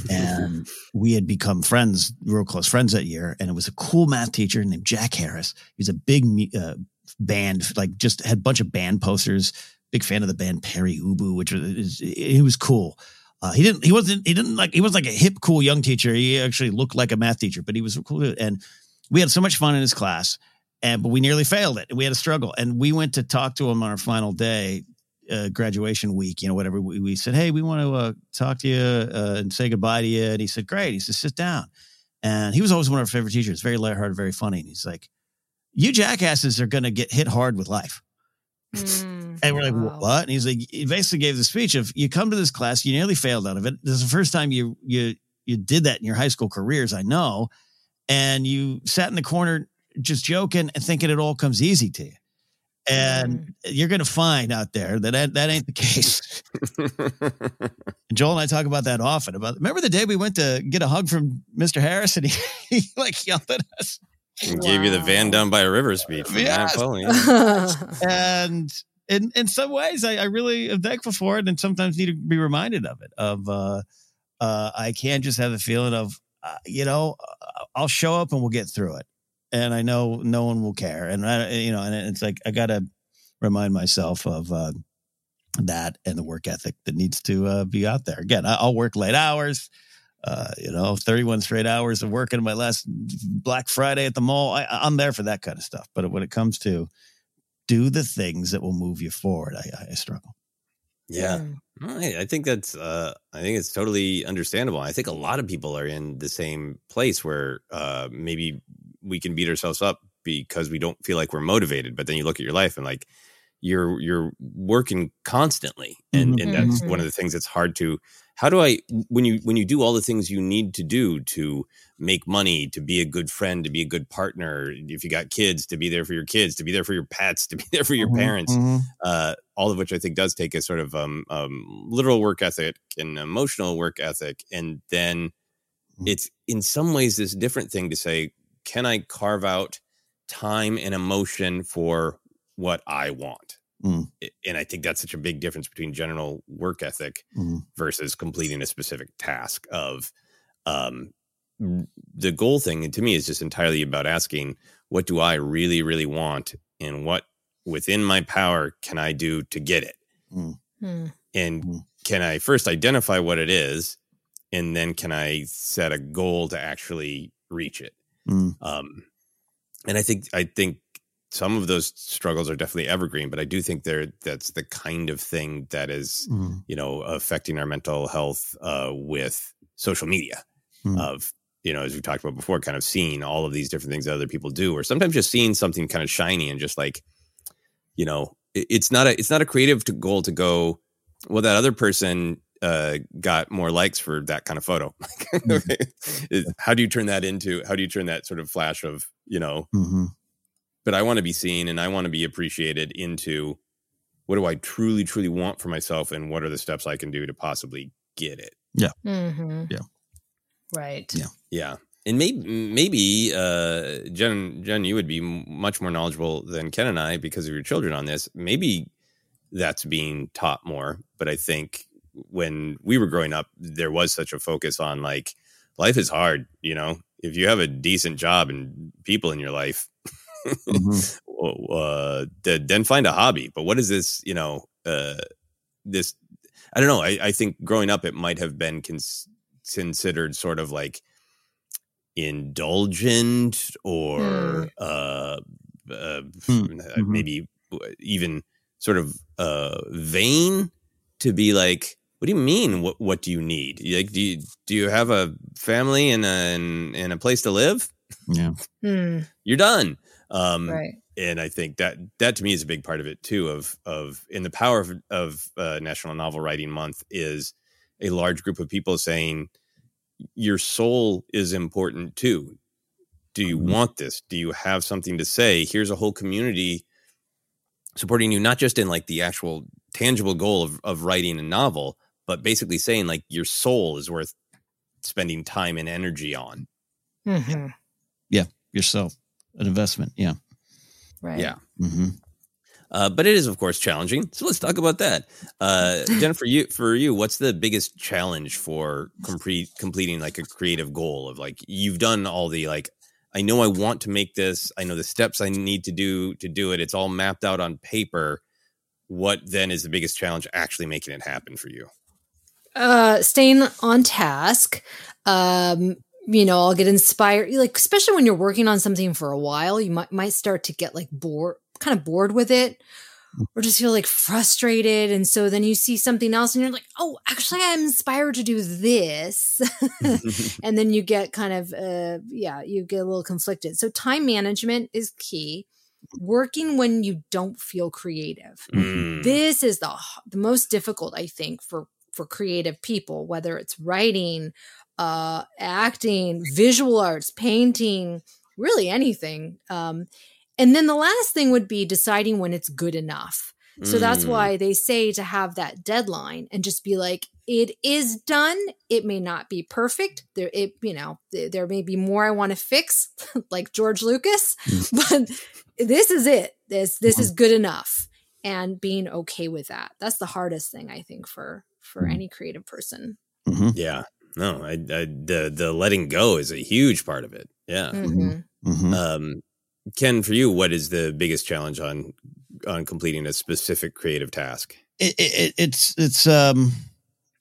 and we had become friends, real close friends that year. And it was a cool math teacher named Jack Harris. He was a big uh, band, like just had a bunch of band posters. Big fan of the band Pere Ubu, which was he was cool. Uh, he didn't. He wasn't. He didn't like. He was like a hip, cool young teacher. He actually looked like a math teacher, but he was cool. And we had so much fun in his class, and but we nearly failed it. We had a struggle, and we went to talk to him on our final day, uh, graduation week. You know, whatever. We, we said, "Hey, we want to uh, talk to you uh, and say goodbye to you." And he said, "Great." He said, "Sit down." And he was always one of our favorite teachers. Very lighthearted, very funny. And he's like, "You jackasses are going to get hit hard with life." Mm, And we're like, wow. what? And he's like, he basically gave the speech of you come to this class, you nearly failed out of it. This is the first time you you you did that in your high school careers, I know. And you sat in the corner just joking and thinking it all comes easy to you. And you're gonna find out there that that, that ain't the case. And Joel and I talk about that often. About remember the day we went to get a hug from Mr. Harris and he, he like yelled at us. And Gave you the van down by a river speech. From Yes. Matt and in in some ways I, I really am thankful for it and sometimes need to be reminded of it of uh uh i can't just have the feeling of uh, you know uh, i'll show up and we'll get through it and i know no one will care and I, you know and it's like i gotta remind myself of uh that and the work ethic that needs to uh, be out there again I, i'll work late hours uh, you know, 31 straight hours of working my last Black Friday at the mall. I, I'm there for that kind of stuff. But when it comes to do the things that will move you forward, I, I struggle. Yeah. Mm. No, I, I think that's uh I think it's totally understandable. I think a lot of people are in the same place where uh maybe we can beat ourselves up because we don't feel like we're motivated, but then you look at your life and like you're you're working constantly and Mhm. and that's Mhm. one of the things that's hard to how do I when you when you do all the things you need to do to make money, to be a good friend, to be a good partner, if you got kids, to be there for your kids, to be there for your pets, to be there for your Mhm, parents, mhm. uh, all of which I think does take a sort of um, um, literal work ethic and emotional work ethic. And then Mhm. it's in some ways this different thing to say, can I carve out time and emotion for what I want? Mm. And I think that's such a big difference between general work ethic Mhm. versus completing a specific task of um, the goal thing to me is just entirely about asking what do i really really want and what within my power can i do to get it Mm. Mm. and Mm. can i first identify what it is and then can i set a goal to actually reach it Mm. um, and i think i think some of those struggles are definitely evergreen but i do think there that's the kind of thing that is Mm. you know affecting our mental health uh, with social media Mm. of you know as we talked about before kind of seeing all of these different things that other people do or sometimes just seeing something kind of shiny and just like you know it- it's not a it's not a creative goal to go well that other person uh got more likes for that kind of photo how do you turn that into how do you turn that sort of flash of you know Mhm. But i want to be seen and i want to be appreciated into what do i truly truly want for myself and what are the steps i can do to possibly get it Mhm. Yeah. Right. Yeah. yeah and maybe maybe uh jen jen you would be much more knowledgeable than ken and i because of your children on this maybe that's being taught more but i think when we were growing up there was such a focus on like life is hard you know if you have a decent job and people in your life Mhm. uh, th- then find a hobby. But what is this? You know, uh, this I don't know. I, I think growing up, it might have been cons- considered sort of like indulgent or uh, uh, Hmm. uh, Mhm. maybe even sort of uh, vain to be like. What do you mean? What What do you need? Like, do you do you have a family and a and, and a place to live? Yeah. Mm. You're done. Um, Right. and I think that that to me is a big part of it too. Of of in the power of, of uh, National Novel Writing Month is a large group of people saying your soul is important too. Do you Mhm. want this? Do you have something to say? Here's a whole community supporting you, not just in like the actual tangible goal of of writing a novel, but basically saying like your soul is worth spending time and energy on. Mhm. Yourself, an investment. Yeah. Right. Yeah. hmm Uh, but it is, of course, challenging. So let's talk about that. Uh, Jennifer, you for you, what's the biggest challenge for complete completing like a creative goal of like you've done all the like I know I want to make this. I know the steps I need to do to do it. It's all mapped out on paper. What then is the biggest challenge actually making it happen for you? uh staying on task um you know i'll get inspired like especially when you're working on something for a while you might might start to get like bored kind of bored with it or just feel like frustrated. And so then you see something else and you're like oh actually i'm inspired to do this. And then you get kind of uh yeah you get a little conflicted. So time management is key. Working when you don't feel creative. Mm. this is the the most difficult i think for for creative people whether it's writing uh acting visual arts painting really anything. Um and then the last thing would be deciding when it's good enough. So that's Mm. why they say to have that deadline and just be like it is done. It may not be perfect. There it you know th- there may be more i want to fix like george lucas. But this is it. This this is good enough. And being okay with that. That's the hardest thing i think for for any creative person. Hmm Yeah. No, I, I the the letting go is a huge part of it. Yeah. Mhm. hmm Um, Ken, for you, what is the biggest challenge on on completing a specific creative task? it, it, it's it's um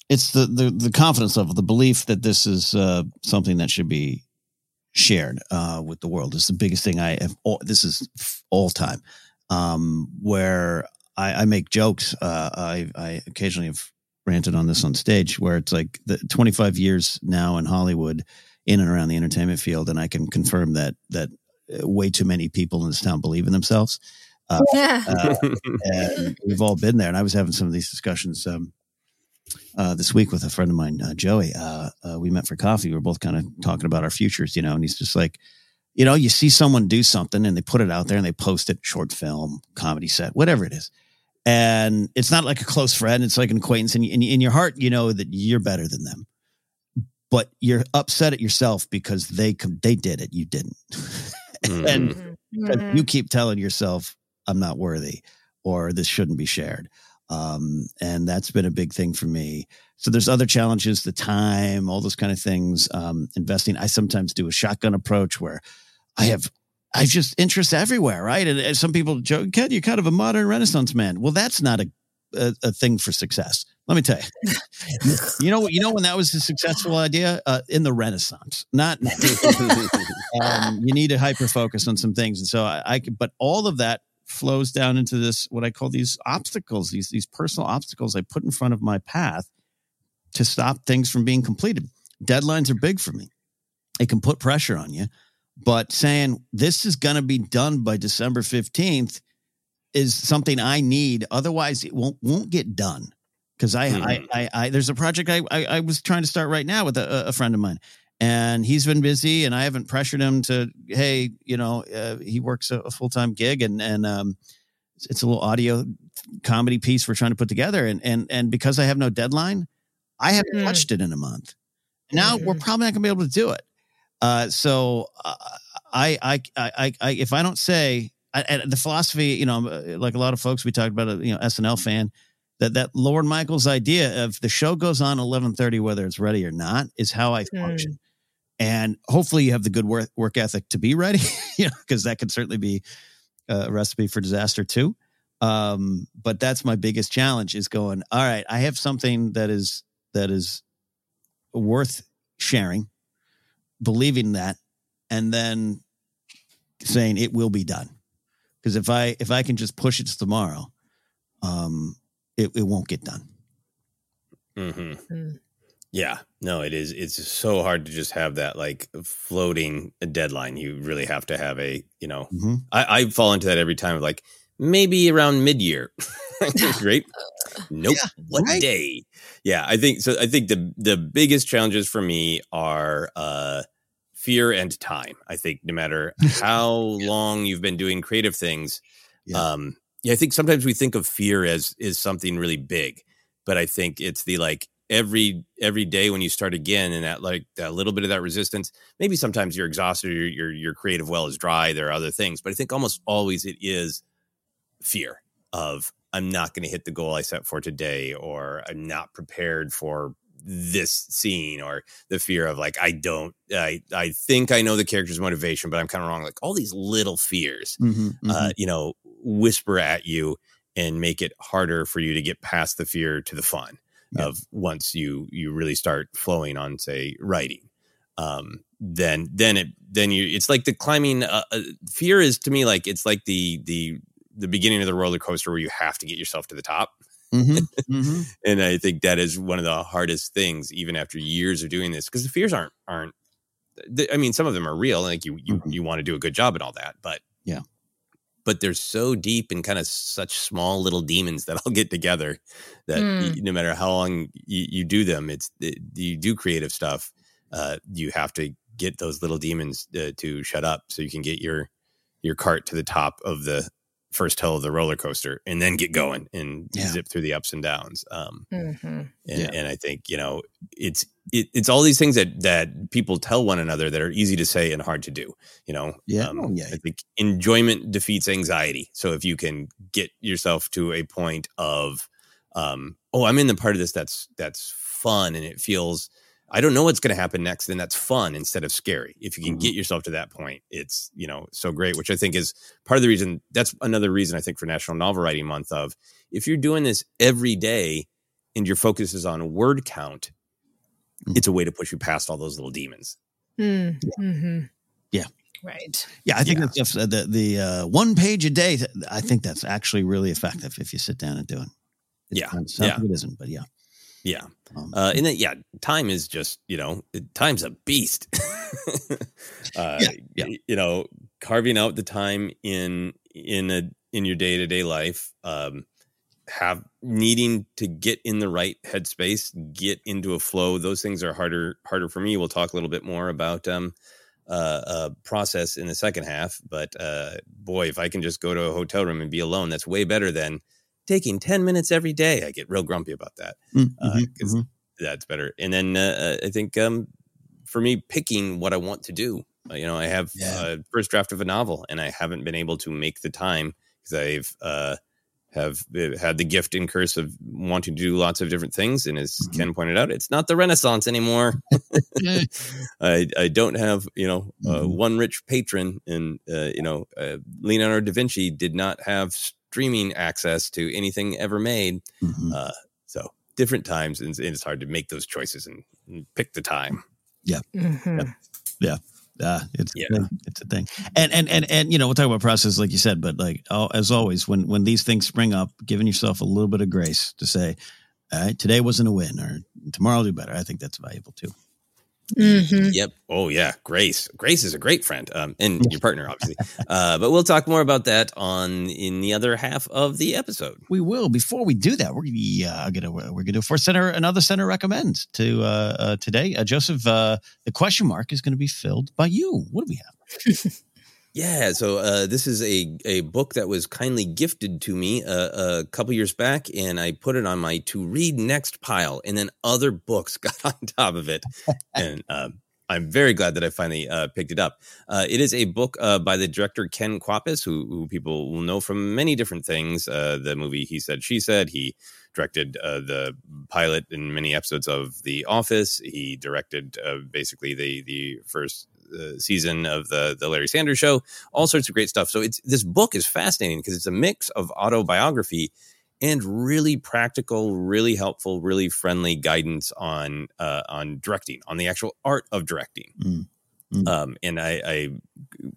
it's the, the the confidence of the belief that this is uh something that should be shared uh with the world is the biggest thing i have all, this is all time um where I, I make jokes. Uh, I, I occasionally have ranted on this on stage where it's like the 25 years now in Hollywood in and around the entertainment field. And I can confirm that, that uh, way too many people in this town believe in themselves. Uh, uh, and we've all been there. And I was having some of these discussions um, uh, this week with a friend of mine, uh, Joey. Uh, uh, we met for coffee. We were both kind of talking about our futures, you know, and he's just like, you know, you see someone do something and they put it out there and they post it, short film, comedy set, whatever it is. And it's not like a close friend, it's like an acquaintance. And in your heart, you know that you're better than them, but you're upset at yourself because they they did it, you didn't. Mm-hmm. and mm-hmm. you keep telling yourself, I'm not worthy or this shouldn't be shared. Um, and that's been a big thing for me. So there's other challenges, the time, all those kind of things. Um, investing. I sometimes do a shotgun approach where I have I just interests everywhere, right? And, and, some people joke, Ken, you're kind of a modern Renaissance man. Well, that's not a, a, a thing for success. Let me tell you. you know You know when that was a successful idea uh, in the Renaissance. Not. um, you need to hyper focus on some things, and so I, I. But all of that flows down into this what I call these obstacles, these these personal obstacles I put in front of my path to stop things from being completed. Deadlines are big for me. It can put pressure on you but saying this is going to be done by December 15th is something I need. Otherwise, it won't won't get done. Because I, mm-hmm. I, I, I, there's a project I, I, I, was trying to start right now with a, a, friend of mine, and he's been busy, and I haven't pressured him to. Hey, you know, uh, he works a, a full time gig, and and um, it's a little audio comedy piece we're trying to put together, and and and because I have no deadline, I haven't mm-hmm. touched it in a month. Now mm-hmm. we're probably not going to be able to do it. Uh, so uh, I, I, I, I, if I don't say I, the philosophy, you know, uh, like a lot of folks we talked about, a, you know, SNL fan, that that Lorne Michaels idea of the show goes on eleven thirty, whether it's ready or not, is how I function. Mm. And hopefully, you have the good work work ethic to be ready, you know, because that could certainly be a recipe for disaster too. Um, but that's my biggest challenge is going. All right, I have something that is that is worth sharing believing that and then saying it will be done. Because if I if I can just push it to tomorrow, um, it, it won't get done. Mm-hmm. Mm. Yeah, no, it is. It's so hard to just have that like floating deadline. You really have to have a, you know, mm-hmm. I, I fall into that every time. Like maybe around mid year. Great. Nope. Yeah, what right? day? Yeah, I think so. I think the the biggest challenges for me are uh fear and time. I think no matter how long you've been doing creative things, yeah. um, yeah, I think sometimes we think of fear as is something really big, but I think it's the like every every day when you start again and that like that little bit of that resistance. Maybe sometimes you're exhausted, your your your creative well is dry. There are other things, but I think almost always it is fear of I'm not going to hit the goal I set for today, or I'm not prepared for this scene or the fear of like I don't I I think I know the character's motivation, but I'm kind of wrong. Like all these little fears, mm-hmm, mm-hmm. Uh, you know, whisper at you and make it harder for you to get past the fear to the fun yeah. of once you you really start flowing on say writing. Um, then then it then you it's like the climbing. Uh, uh, fear is to me like it's like the the the beginning of the roller coaster where you have to get yourself to the top Mm-hmm, mm-hmm. and I think that is one of the hardest things, even after years of doing this, because the fears aren't aren't. I mean, some of them are real, like you you mm-hmm. you want to do a good job and all that, but yeah, but they're so deep and kind of such small little demons that all get together that mm. no matter how long you, you do them, it's it, you do creative stuff. Uh, you have to get those little demons uh, to shut up so you can get your your cart to the top of the first hill of the roller coaster and then get going and yeah. zip through the ups and downs. Um, mm-hmm. and, yeah. and, I think, you know, it's, it, it's all these things that, that people tell one another that are easy to say and hard to do, you know? Yeah. Um, oh, yeah. I think enjoyment defeats anxiety. So if you can get yourself to a point of, um, oh, I'm in the part of this that's, that's fun and it feels, I don't know what's going to happen next, then that's fun instead of scary. If you can mm-hmm. get yourself to that point, it's you know so great. Which I think is part of the reason. That's another reason I think for National Novel Writing Month of if you're doing this every day and your focus is on word count, mm-hmm. it's a way to push you past all those little demons. Mm-hmm. Yeah. Right. Yeah, I think that's that's, uh, the the uh, one page a day. I think that's actually really effective if you sit down and do it. It Yeah, sounds- yeah. it isn't, but yeah. Yeah. Um, Uh, and then, yeah, time is just, you know, time's a beast. uh, Yeah, yeah. You know, carving out the time in, in a, in your day to day life, um, have needing to get in the right headspace, get into a flow. Those things are harder, harder for me. We'll talk a little bit more about, um, uh, uh, process in the second half. But uh, boy, if I can just go to a hotel room and be alone, that's way better than taking 10 minutes every day. I get real grumpy about that mm, uh, mhm, 'cause mhm. that's better. And then uh, I think um, for me, picking what I want to do. Uh, you know, I have Yeah. a first draft of a novel, and I haven't been able to make the time because I've uh, have uh, had the gift and curse of wanting to do lots of different things. And as Mhm. Ken pointed out, it's not the Renaissance anymore. I I don't have you know uh, Mhm. one rich patron, and uh, you know uh, Leonardo da Vinci did not have streaming access to anything ever made. Mhm. Uh, so different times, and, and it's hard to make those choices and, and pick the time. Mhm. Uh, it's Yeah. a thing. it's a thing. And and and and you know we'll talk about process like you said, but like oh, as always, when when these things spring up, giving yourself a little bit of grace to say, all right, today wasn't a win, or tomorrow I'll do better. I think that's valuable too. Mhm. Yep. Oh yeah, Grace. Grace is a great friend, um, and your partner, obviously. uh, but we'll talk more about that on in the other half of the episode. We will. Before we do that, we're gonna uh, gonna we're gonna do Force Center another center recommends to uh, uh, today. Uh, Joseph, uh, the question mark is going to be filled by you. What do we have? Yeah, so uh, this is a a book that was kindly gifted to me uh, a couple years back, and I put it on my to read next pile, and then other books got on top of it, and um, I'm very glad that I finally uh, picked it up. Uh, it is a book uh, by the director Ken Kwapis, who, who people will know from many different things. Uh, the movie He Said She Said. He directed uh, the pilot in many episodes of The Office. He directed uh, basically the the first uh, season of the the Larry Sanders Show. All sorts of great stuff. So it's this book is fascinating because it's a mix of autobiography and really practical, really helpful, really friendly guidance on uh, on directing, on the actual art of directing. Mm. Mm. Um, and I, I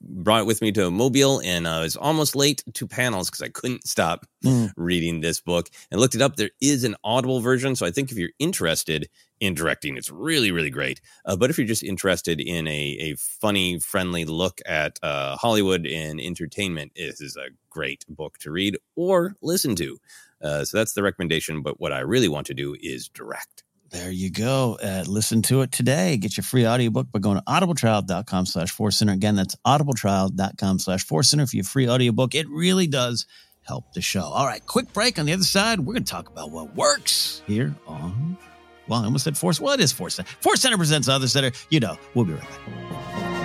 brought it with me to Mobile, and I was almost late to panels because I couldn't stop Mm. reading this book and looked it up. There is an Audible version, so I think if you're interested in directing, it's really, really great. Uh, but if you're just interested in a, a funny, friendly look at uh, Hollywood and entertainment, this is a great book to read or listen to. Uh, so that's the recommendation. But what I really want to do is direct. There you go. Uh, listen to it today. Get your free audiobook by going to audibletrial.com slash force center. Again, that's audibletrial.com slash force center for your free audiobook. It really does help the show. All right, quick break. On the other side, we're going to talk about what works here on, well, I almost said force. Well, it is force center. Force center presents other center. You know, we'll be right back.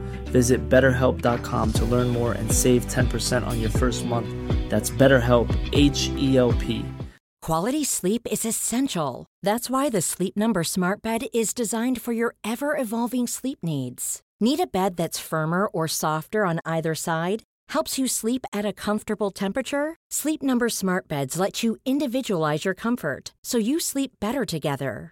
Visit betterhelp.com to learn more and save 10% on your first month. That's BetterHelp, H E L P. Quality sleep is essential. That's why the Sleep Number Smart Bed is designed for your ever evolving sleep needs. Need a bed that's firmer or softer on either side? Helps you sleep at a comfortable temperature? Sleep Number Smart Beds let you individualize your comfort so you sleep better together.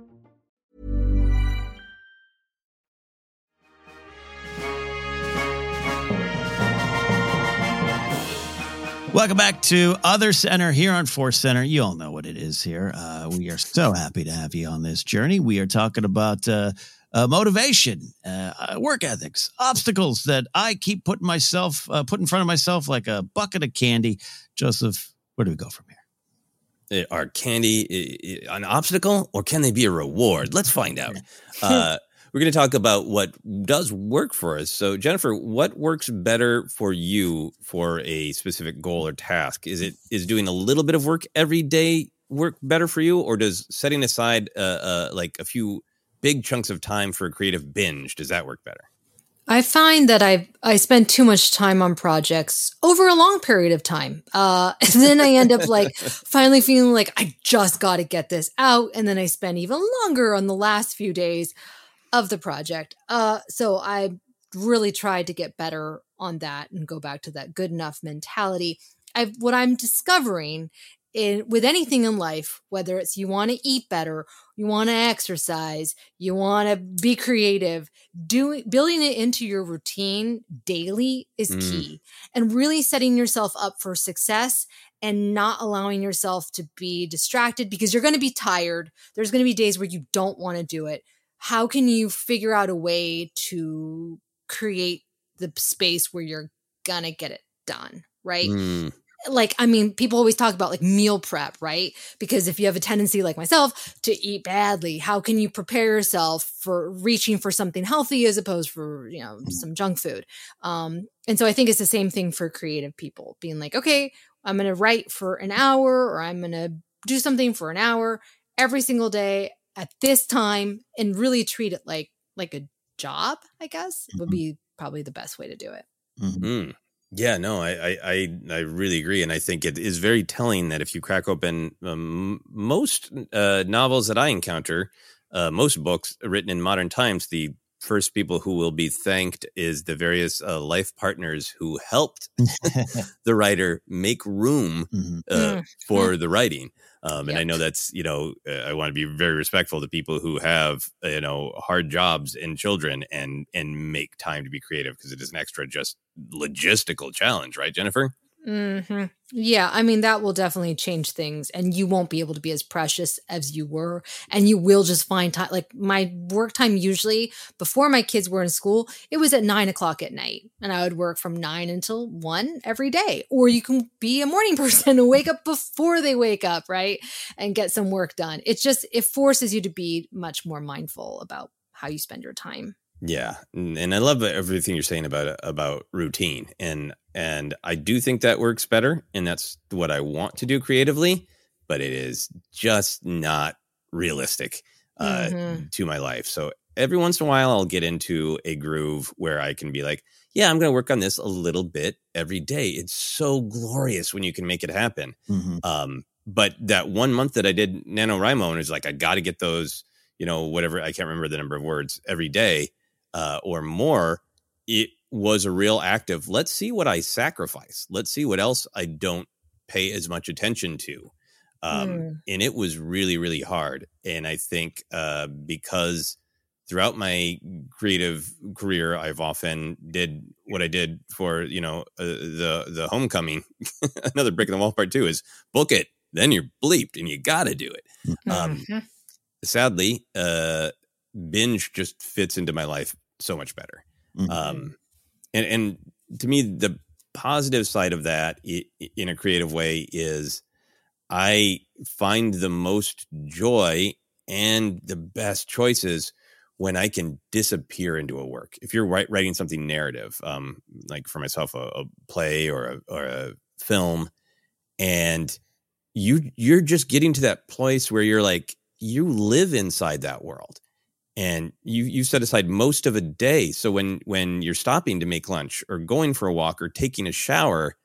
Welcome back to Other Center here on Force Center. You all know what it is here. Uh, we are so happy to have you on this journey. We are talking about uh, uh, motivation, uh, work ethics, obstacles that I keep putting myself uh, put in front of myself like a bucket of candy. Joseph, where do we go from here? Are candy an obstacle or can they be a reward? Let's find out. We're going to talk about what does work for us. So, Jennifer, what works better for you for a specific goal or task? Is it is doing a little bit of work every day work better for you, or does setting aside uh, uh, like a few big chunks of time for a creative binge does that work better? I find that I I spend too much time on projects over a long period of time, uh, and then I end up like finally feeling like I just got to get this out, and then I spend even longer on the last few days of the project. Uh, so I really tried to get better on that and go back to that good enough mentality. I what I'm discovering in with anything in life, whether it's you want to eat better, you want to exercise, you want to be creative, doing building it into your routine daily is mm. key. And really setting yourself up for success and not allowing yourself to be distracted because you're going to be tired. There's going to be days where you don't want to do it how can you figure out a way to create the space where you're gonna get it done right? Mm. like i mean people always talk about like meal prep right? Because if you have a tendency like myself to eat badly how can you prepare yourself for reaching for something healthy as opposed for you know some junk food? Um and so i think it's the same thing for creative people being like okay i'm gonna write for an hour or i'm gonna do something for an hour every single day at this time and really treat it like like a job i guess mm-hmm. would be probably the best way to do it mm-hmm. yeah no I, I i really agree and i think it is very telling that if you crack open um, most uh, novels that i encounter uh, most books written in modern times the first people who will be thanked is the various uh, life partners who helped the writer make room mm-hmm. uh, mm. for the writing um, and yep. I know that's, you know, uh, I want to be very respectful to people who have, uh, you know, hard jobs and children and, and make time to be creative because it is an extra just logistical challenge, right, Jennifer? Hmm Yeah, I mean that will definitely change things, and you won't be able to be as precious as you were, and you will just find time. Like my work time usually before my kids were in school, it was at nine o'clock at night, and I would work from nine until one every day. Or you can be a morning person and wake up before they wake up, right, and get some work done. It's just it forces you to be much more mindful about how you spend your time. Yeah, and I love everything you're saying about about routine, and and I do think that works better, and that's what I want to do creatively, but it is just not realistic uh, Mhm. to my life. So every once in a while, I'll get into a groove where I can be like, yeah, I'm going to work on this a little bit every day. It's so glorious when you can make it happen. Um, but that one month that I did NaNoWriMo and it was like, I got to get those, you know, whatever, I can't remember the number of words every day uh, or more. It was a real act of let's see what I sacrifice. Let's see what else I don't pay as much attention to. Um, Mm. And it was really, really hard. And I think uh, because throughout my creative career, I've often did what I did for, you know, uh, the, the homecoming. Another brick in the wall part two is book it. Then you're bleeped and you got to do it. Um, Mhm. sadly, uh, binge just fits into my life so much better. Mm-hmm. Um, and and to me, the positive side of that, in a creative way, is I find the most joy and the best choices when I can disappear into a work. If you're writing something narrative, um, like for myself, a, a play or a, or a film, and you you're just getting to that place where you're like you live inside that world and you you set aside most of a day. So when when you're stopping to make lunch or going for a walk or taking a shower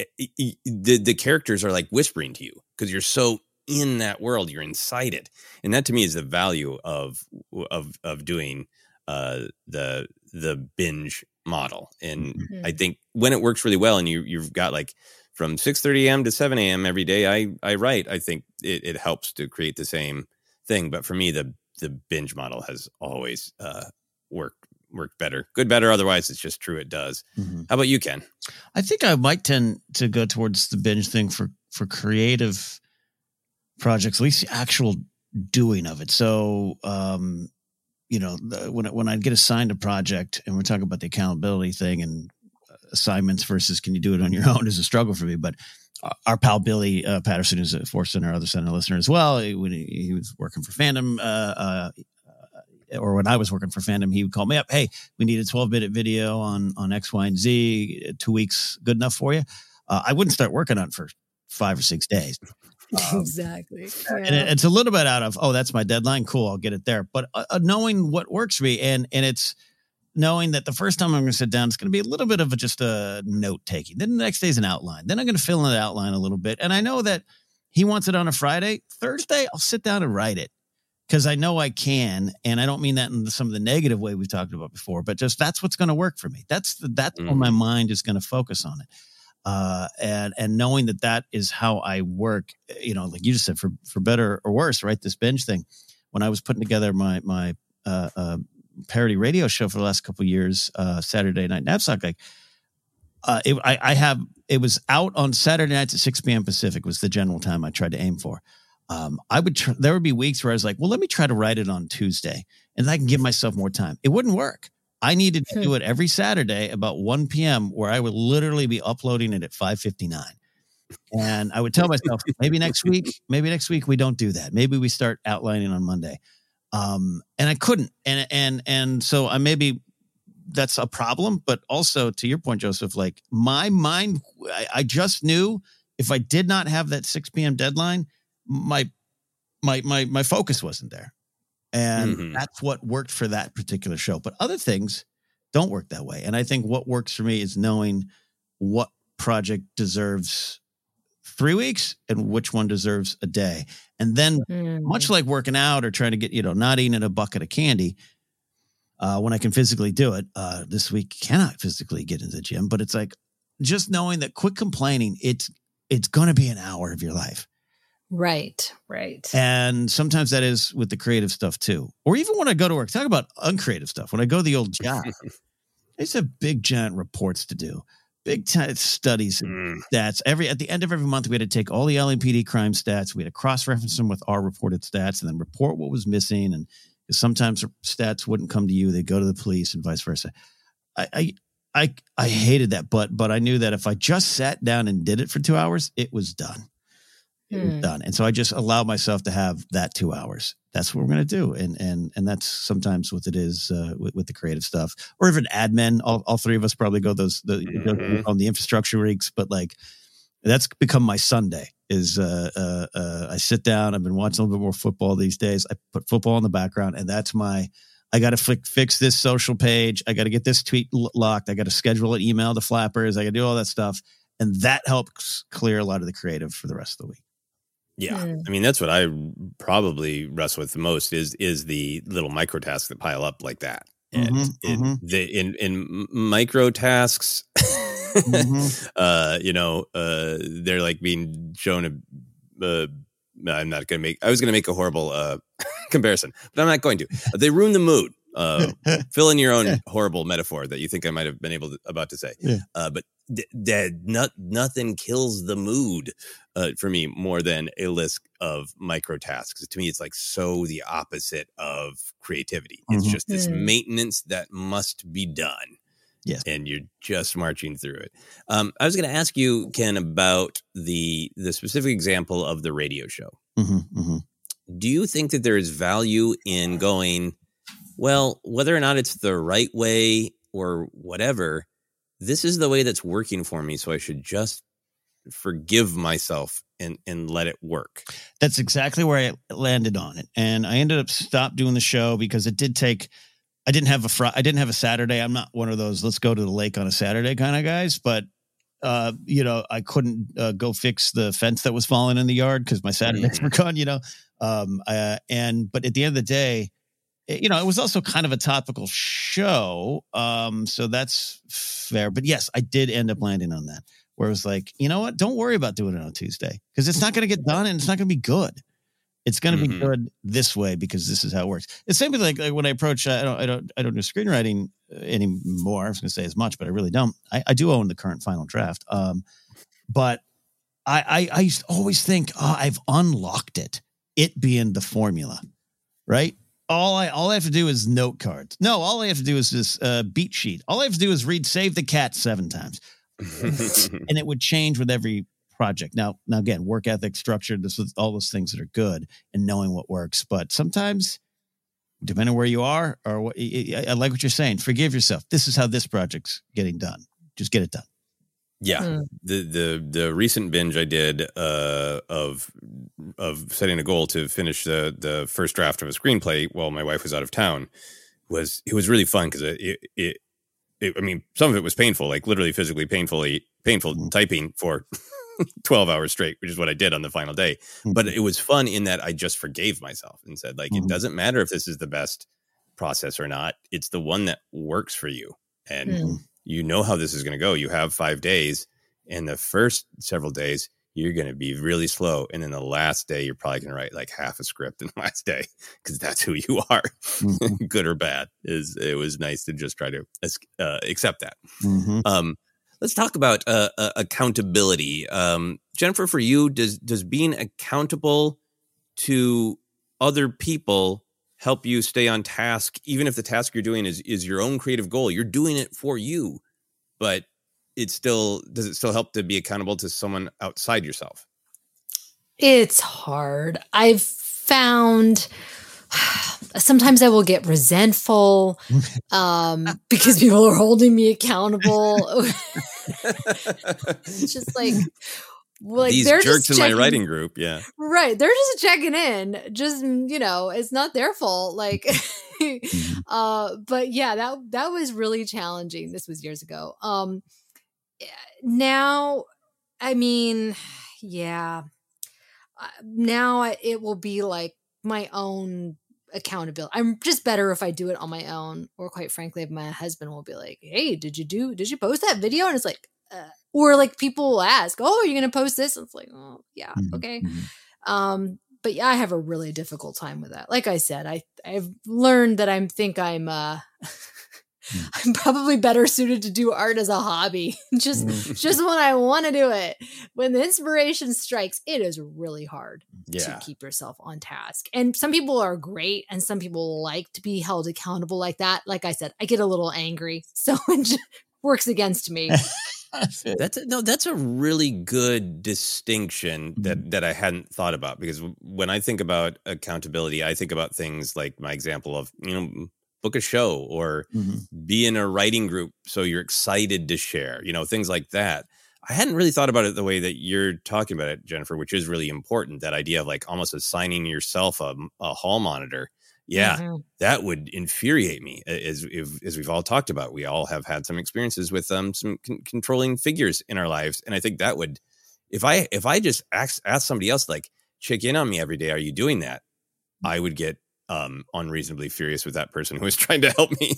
i- i- the the characters are like whispering to you because you're so in that world you're inside it. And that to me is the value of of of doing uh the the binge model. And i think when it works really well and you you've got like from 6 30 a.m to 7 a.m every day i i write i think it, it helps to create the same thing. But for me the the binge model has always uh worked worked better good better otherwise it's just true it does how about you ken I think I might tend to go towards the binge thing for for creative projects, at least the actual doing of it. So, um, you know, the, when I- when I get assigned a project, and we're talking about the accountability thing and assignments versus can you do it on your own is a struggle for me. But our- our pal Billy uh, Patterson, who's a Force Center, other center listener as well, he, when he, he was working for Fandom, uh, uh, or when I was working for Fandom, he would call me up. Hey, we need a 12 minute video on on X, Y, and Z. Two weeks good enough for you? Uh, I wouldn't start working on it for five or six days. exactly. And it- it's a little bit out of, oh, that's my deadline. Cool, I'll get it there. But uh, uh, knowing what works for me, and and it's knowing that the first time I'm going to sit down, it's going to be a little bit of a, just a note taking. Then the next day is an outline. Then I'm going to fill in the outline a little bit. And I know that he wants it on a Friday. Thursday, I'll sit down and write it because I know I can. And I don't mean that in some of the negative way we've talked about before, but just that's what's going to work for me. That's the, that's where my mind is going to focus on it. Uh, and and knowing that that is how I work, you know, like you just said, for for better or worse, right? This binge thing. When I was putting together my my uh, uh, parody radio show for the last couple of years, uh, Saturday Night Knapsack, like uh, it, I, I have it was out on Saturday nights at 6 p.m. Pacific was the general time I tried to aim for. Um, I would tr- there would be weeks where I was like, well, let me try to write it on Tuesday, and I can give myself more time. It wouldn't work. I needed to do it every Saturday about 1 p.m. where I would literally be uploading it at 5:59. And I would tell myself, maybe next week, maybe next week we don't do that. Maybe we start outlining on Monday. Um, and I couldn't. And and and so I maybe that's a problem, but also to your point, Joseph, like my mind, I, I just knew if I did not have that 6 p.m. deadline, my my my my focus wasn't there. And Mhm. that's what worked for that particular show. But other things don't work that way. And I think what works for me is knowing what project deserves three weeks and which one deserves a day. And then much like working out or trying to get, you know, not eating a bucket of candy, uh, when I can physically do it, uh, this week cannot physically get into the gym, but it's like just knowing that quit complaining, it's it's gonna be an hour of your life. Right, right. And sometimes that is with the creative stuff too. Or even when I go to work, talk about uncreative stuff. When I go to the old job, I used to have big giant reports to do. Big time studies and mm. stats. Every at the end of every month, we had to take all the LAPD crime stats. We had to cross reference them with our reported stats, and then report what was missing. And sometimes stats wouldn't come to you; they'd go to the police, and vice versa. I, I I I hated that, but but I knew that if I just sat down and did it for two hours, it was done. It was Hmm. done, and so I just allow myself to have that two hours. That's what we're going to do, and and and that's sometimes what it is uh, with, with the creative stuff, or even admin. All, all three of us probably go those the Mhm. on the infrastructure weeks, but like that's become my Sunday. Is uh, uh, uh, I sit down. I've been watching a little bit more football these days. I put football in the background, and that's my. I got to fi- fix this social page. I got to get this tweet l- locked. I got to schedule an email to flappers. I got to do all that stuff, and that helps clear a lot of the creative for the rest of the week. Yeah, Hmm. I mean that's what I probably wrestle with the most is is the little micro tasks that pile up like that, and Mhm, in mhm. the in in micro tasks, Mhm. uh, you know, uh, they're like being shown a. Uh, I'm not going to make. I was going to make a horrible uh, comparison, but I'm not going to. They ruin the mood. Uh, fill in your own horrible metaphor that you think I might have been able to, about to say. Yeah. Uh, but th- that not nothing kills the mood uh, for me more than a list of micro tasks. To me, it's like so the opposite of creativity. It's Mhm. just this Mm. maintenance that must be done. Yes. And you're just marching through it. Um, I was going to ask you, Ken, about the the specific example of the radio show. hmm hmm Do you think that there is value in going, well, whether or not it's the right way or whatever, this is the way that's working for me, so I should just forgive myself and and let it work. That's exactly where I landed on it, and I ended up stop doing the show because it did take. I didn't have a fr- I didn't have a Saturday. I'm not one of those let's go to the lake on a Saturday kind of guys, but uh, you know, I couldn't uh, go fix the fence that was falling in the yard because my Saturdays were gone. You know, um, uh, and but at the end of the day, you know, it was also kind of a topical show, um, so that's fair. But yes, I did end up landing on that, where it was like, you know what, don't worry about doing it on Tuesday because it's not going to get done and it's not going to be good. It's going to Mhm. be good this way because this is how it works. It's same with like, like when I approach, I don't, I don't, I don't do screenwriting uh, anymore. I was going to say as much, but I really don't. I, I do own the current final draft. Um, but I, I, I used to always think, oh, I've unlocked it. It being the formula, right? All I, all I have to do is note cards. No, all I have to do is this uh, beat sheet. All I have to do is read "Save the Cat" seven times, and it would change with every project. Now, now again, work ethic, structure, this is all those things that are good, and knowing what works. But sometimes, depending on where you are, or what, I I like what you're saying. Forgive yourself. This is how this project's getting done. Just get it done. Yeah. Hmm. The the the recent binge I did uh of of setting a goal to finish the the first draft of a screenplay while my wife was out of town was it was really fun because it, it it it I mean some of it was painful like literally physically painfully painful Mm-hmm. typing for 12 hours straight which is what I did on the final day Mm-hmm. but it was fun in that I just forgave myself and said like Mhm. it doesn't matter if this is the best process or not it's the one that works for you and Hmm. You know how this is going to go. You have five days, and the first several days you're going to be really slow, and then the last day you're probably going to write like half a script in the last day because that's who you are, Mhm. good or bad. Is it was nice to just try to uh, accept that. Mhm. Um, let's talk about uh, uh, accountability. Um, Jennifer, for you, does does being accountable to other people help you stay on task, even if the task you're doing is is your own creative goal? You're doing it for you, but it still does it still help to be accountable to someone outside yourself? It's hard. I've found sometimes I will get resentful um, because people are holding me accountable. it's just like, like These they're jerks just in my writing group, yeah. Right. They're just checking in. Just, mm, you know, it's not their fault. Like uh but yeah, that that was really challenging. This was years ago. Um eh, now I mean, yeah. Now it will be like my own accountability. I'm just better if I do it on my own or quite frankly if my husband will be like, "Hey, did you do did you post that video?" and it's like uh, or like people will ask, "Oh, are you going to post this?" And it's like, "Oh, yeah, okay." Um, but yeah, I have a really difficult time with that. Like I said, I I've learned that I think I'm uh I'm probably better suited to do art as a hobby. just Mm. just when I want to do it. When the inspiration strikes, it is really hard Yeah. to keep yourself on task. And some people are great and some people like to be held accountable like that. Like I said, I get a little angry. So it works against me. That's a, no, that's a really good distinction that mm-hmm. that I hadn't thought about because when I think about accountability, I think about things like my example of you know book a show or mm-hmm. be in a writing group so you're excited to share, you know things like that. I hadn't really thought about it the way that you're talking about it, Jennifer, which is really important. That idea of like almost assigning yourself a, a hall monitor. Yeah, Mhm. that would infuriate me. As if, as we've all talked about, we all have had some experiences with um some con- controlling figures in our lives, and I think that would, if I if I just ask ask somebody else like check in on me every day, are you doing that? I would get um unreasonably furious with that person who was trying to help me.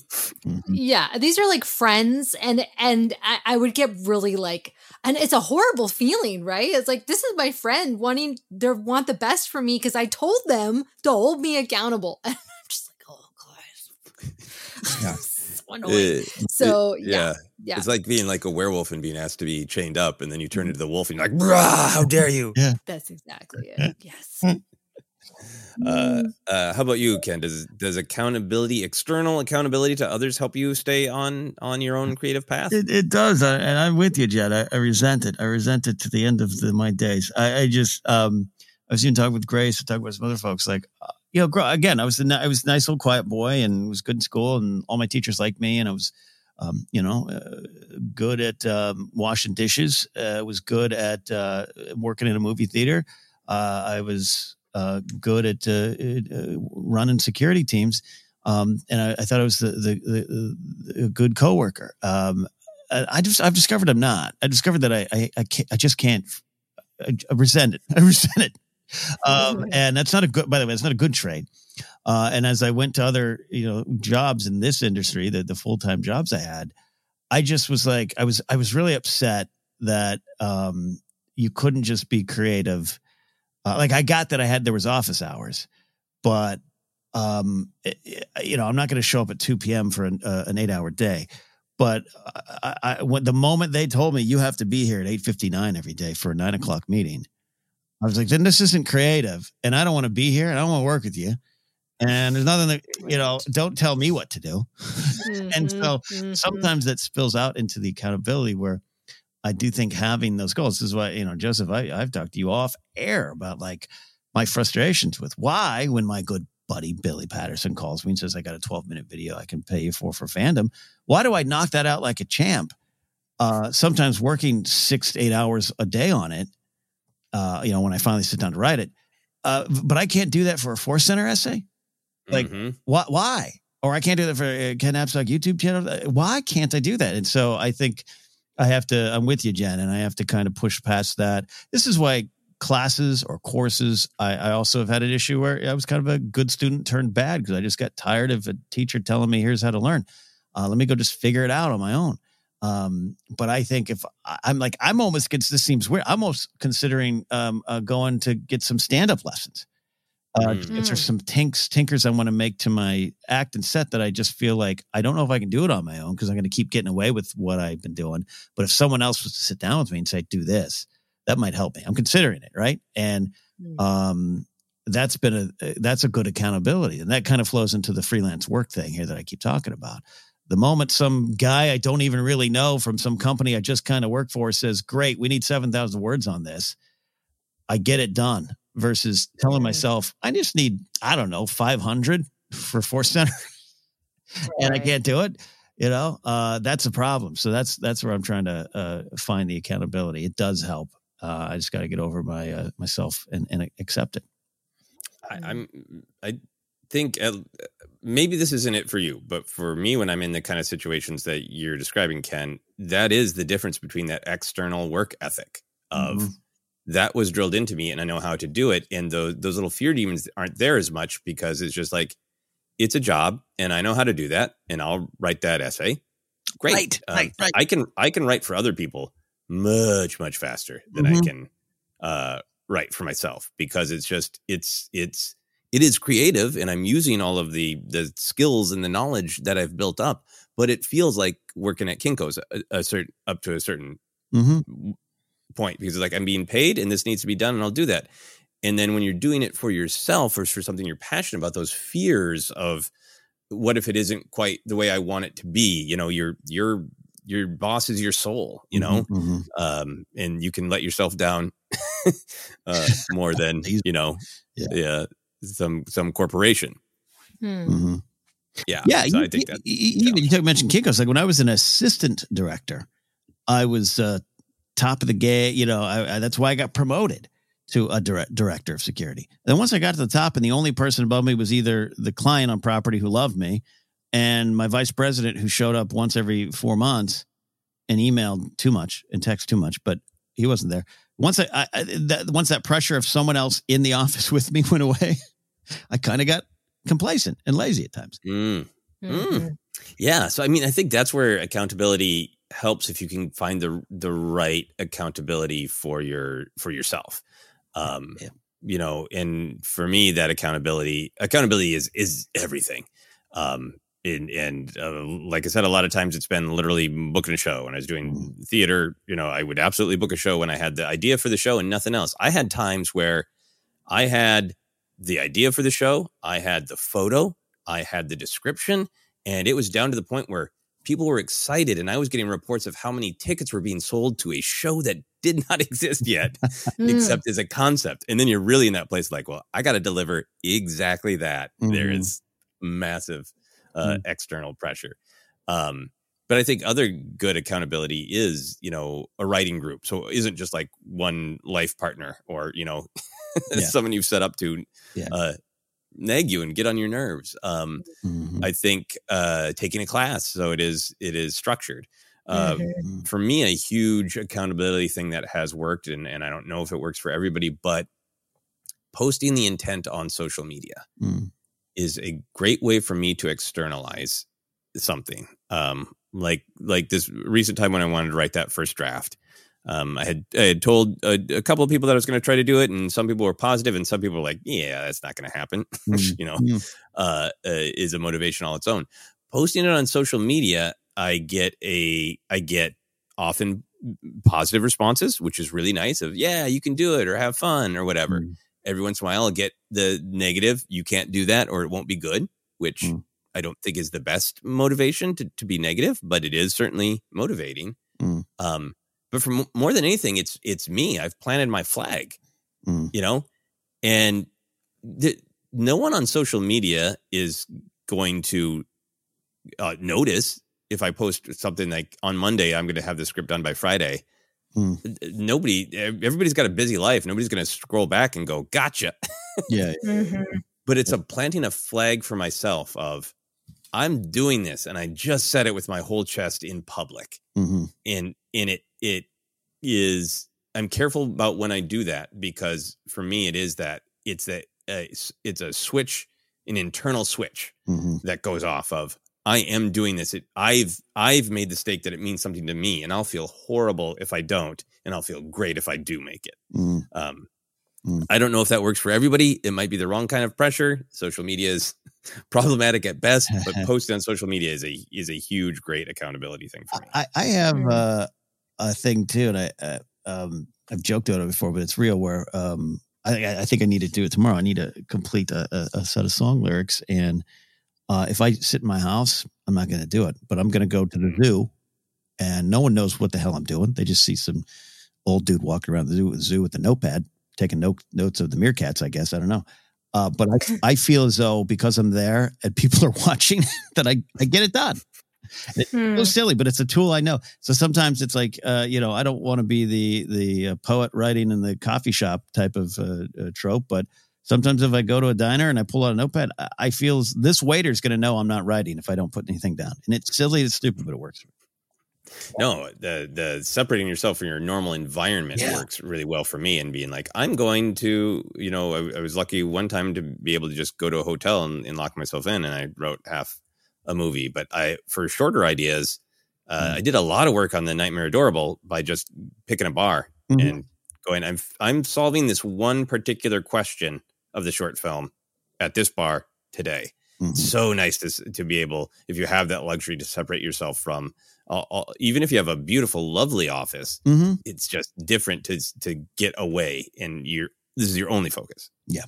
Yeah, these are like friends, and and I, I would get really like, and it's a horrible feeling, right? It's like this is my friend wanting they want the best for me because I told them to hold me accountable, and I'm just like, oh god, so annoying. Uh, So it- yeah, yeah. It's like being like a werewolf and being asked to be chained up, and then you turn into the wolf and you're like, "Brah, how dare you!" Yeah. That's exactly it. Yes. Uh, uh, how about you, Ken? Does does accountability, external accountability to others, help you stay on on your own creative path? It, it does, I, and I'm with you, Jed. I, I resent it. I resent it to the end of the, my days. I, I just, um, I was even talking with Grace, I talking with some other folks. Like, uh, you know, again, I was the, I was a nice little quiet boy, and was good in school, and all my teachers liked me, and I was, um, you know, uh, good at um, washing dishes. Uh, was good at uh, working in a movie theater. Uh, I was uh, good at uh, uh, running security teams. Um, and I, I thought I was the, the, the, the good coworker. Um, I, I just, I've discovered I'm not. I discovered that I, I, I, can't, I just can't. I, I resent it. I resent it. Um, and that's not a good. By the way, it's not a good trade. Uh, and as I went to other, you know, jobs in this industry, the the full time jobs I had, I just was like, I was, I was really upset that um, you couldn't just be creative. Uh, like I got that I had there was office hours, but um, it- it- you know, I'm not going to show up at 2 p.m. for an, uh, an eight hour day. But I, I, when the moment they told me you have to be here at 8:59 every day for a nine o'clock meeting, I was like, then this isn't creative, and I don't want to be here, and I don't want to work with you. And there's nothing that you know. Don't tell me what to do. and so Mhm, mhm. sometimes that spills out into the accountability where I do think having those goals this is why you know Joseph I, I've talked to you off air about like my frustrations with why when my good buddy Billy Patterson calls me and says I got a 12 minute video I can pay you for for fandom why do I knock that out like a champ? Uh, sometimes working six to eight hours a day on it uh, you know when I finally sit down to write it uh, but I can't do that for a Force Center essay? Like Mhm. why why? Or i can't do that for uh, Ken Napzok youtube channel? Uh, why can't i do that? And so i think i have to i'm with you jen and i have to kind of push past that. This is why classes or courses i, I also have had an issue where i was kind of a good student turned bad because i just got tired of a teacher telling me here's how to learn. Uh, let me go just figure it out on my own. Um, but I think if I'm like, I'm almost, this seems weird. I'm almost considering um, uh, going to get some stand up lessons uh, Mm. Is there some tinks, tinkers I want to make to my act and set that I just feel like I don't know if I can do it on my own because I'm going to keep getting away with what I've been doing. But if someone else was to sit down with me and say, do this, that might help me. I'm considering it. Right. And, um, that's been a, that's a good accountability. And that kind of flows into the freelance work thing here that I keep talking about. The moment some guy I don't even really know from some company I just kind of work for says, great, we need 7,000 words on this. I get it done versus telling myself, I just need, I don't know, 500 for Force Center and I can't do it. You know, uh, that's a problem. So that's, that's where I'm trying to uh, find the accountability. It does help. Uh, I just got to get over my, uh, myself and, and accept it. I, I'm I think uh, maybe this isn't it for you, but for me, when I'm in the kind of situations that you're describing, Ken, that is the difference between that external work ethic of Mhm. That was drilled into me, and I know how to do it, and those those little fear demons aren't there as much because it's just like it's a job, and I know how to do that, and I'll write that essay. Great, Right, Um, right, right. I can I can write for other people much much faster than I Mhm. can uh, write for myself because it's just it's it's it is creative and I'm using all of the the skills and the knowledge that I've built up, but it feels like working at Kinko's a, a certain up to a certain Mm-hmm. Point because it's like I'm being paid and this needs to be done and I'll do that. And then when you're doing it for yourself or for something you're passionate about, those fears of what if it isn't quite the way I want it to be, you know, your your your boss is your soul, you know, Mhm, um, and you can let yourself down uh, more than you know, yeah, some some corporation. Mhm. Yeah, Yeah, so you, I think that you, you, you talk, mentioned Kinko's. Like when I was an assistant director, I was uh, top of the game. You know, I, I, that's why I got promoted to a direct, director of security. Then once I got to the top, and the only person above me was either the client on property who loved me, and my vice president who showed up once every four months and emailed too much and text too much, but he wasn't there. Once I, I, I that, once that pressure of someone else in the office with me went away, I kind of got complacent and lazy at times. Mm. Mm. Yeah. So I mean, I think that's where accountability helps if you can find the the right accountability for your for yourself. Um you know, and for me that accountability accountability is is everything. Um and and uh, like I said, a lot of times it's been literally booking a show. When I was doing theater, you know, I would absolutely book a show when I had the idea for the show and nothing else. I had times where I had the idea for the show, I had the photo, I had the description, and it was down to the point where people were excited and I was getting reports of how many tickets were being sold to a show that did not exist yet, except as a concept. And then you're really in that place like, well, I got to deliver exactly that. There Mhm. is massive uh, external pressure. Um, but I think other good accountability is, you know, a writing group. So it isn't just like one life partner or, you know, Yeah. someone you've set up to Yeah. uh, nag you and get on your nerves. Um, Mm-hmm. I think uh, taking a class, so it is it is structured. Uh, Mm-hmm. For me, a huge accountability thing that has worked, and, and I don't know if it works for everybody, but posting the intent on social media Mm. is a great way for me to externalize something. Um, like like this recent time when I wanted to write that first draft. Um, I had I had told a, a couple of people that I was going to try to do it, and some people were positive, and some people were like, "Yeah, that's not going to happen." Which you know Mm. uh, uh, is a motivation all its own. Posting it on social media, I get a I get often positive responses, which is really nice. Of yeah, you can do it, or have fun, or whatever. Every once in a while, I'll get the negative, "You can't do that," or "It won't be good," which I don't think is the best motivation to to be negative, but it is certainly motivating. Mm. Um, but for m- more than anything, it's it's me. I've planted my flag, Mm. you know, and th- no one on social media is going to uh, notice if I post something like on Monday. I'm going to have the script done by Friday. Mm. Nobody, everybody's got a busy life. Nobody's going to scroll back and go, "Gotcha." Yeah. but it's a planting a flag for myself of I'm doing this, and I just said it with my whole chest in public Mm-hmm. and and it it is i'm careful about when i do that because for me it is that it's that uh, it's- it's a switch an internal switch Mm-hmm. that goes off of i am doing this it, i've i've made the stake that it means something to me and i'll feel horrible if i don't and i'll feel great if i do make it Mm. um Mm. I don't know if that works for everybody. It might be the wrong kind of pressure. Social media is problematic at best, but posting on social media is a is a huge, great accountability thing for me. I, I have uh, a thing too, and I uh, um, I've joked about it before, but it's real. Where um, I, I think I need to do it tomorrow. I need to complete a, a, a set of song lyrics, and uh, if I sit in my house, I'm not going to do it. But I'm going to go to the zoo, and no one knows what the hell I'm doing. They just see some old dude walking around the zoo, zoo with a notepad, taking note, notes of the meerkats. I guess I don't know. Uh, but I, I feel as though because I'm there and people are watching that I, I get it done. It's so silly, but it's a tool I know. So sometimes it's like, uh, you know, I don't want to be the the uh, poet writing in the coffee shop type of uh, uh, trope, but sometimes if I go to a diner and I pull out a notepad, I, I feel s- this waiter's going to know I'm not writing if I don't put anything down. And it's silly, it's stupid, but it works. No, the the separating yourself from your normal environment works really well for me. And being like, I'm going to, you know, I, I was lucky one time to be able to just go to a hotel and, and lock myself in, and I wrote half a movie. But I, for shorter ideas, uh, I did a lot of work on the Nightmare Adorable by just picking a bar Mhm. and going. I'm I'm solving this one particular question of the short film at this bar today. Mm-hmm. So nice to to be able, if you have that luxury to separate yourself from, uh, uh, even if you have a beautiful, lovely office, Mm-hmm. it's just different to to get away and you're this is your only focus. Yeah.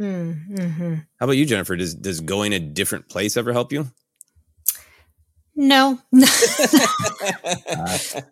Mm-hmm. How about you, Jennifer? Does does going a different place ever help you? No.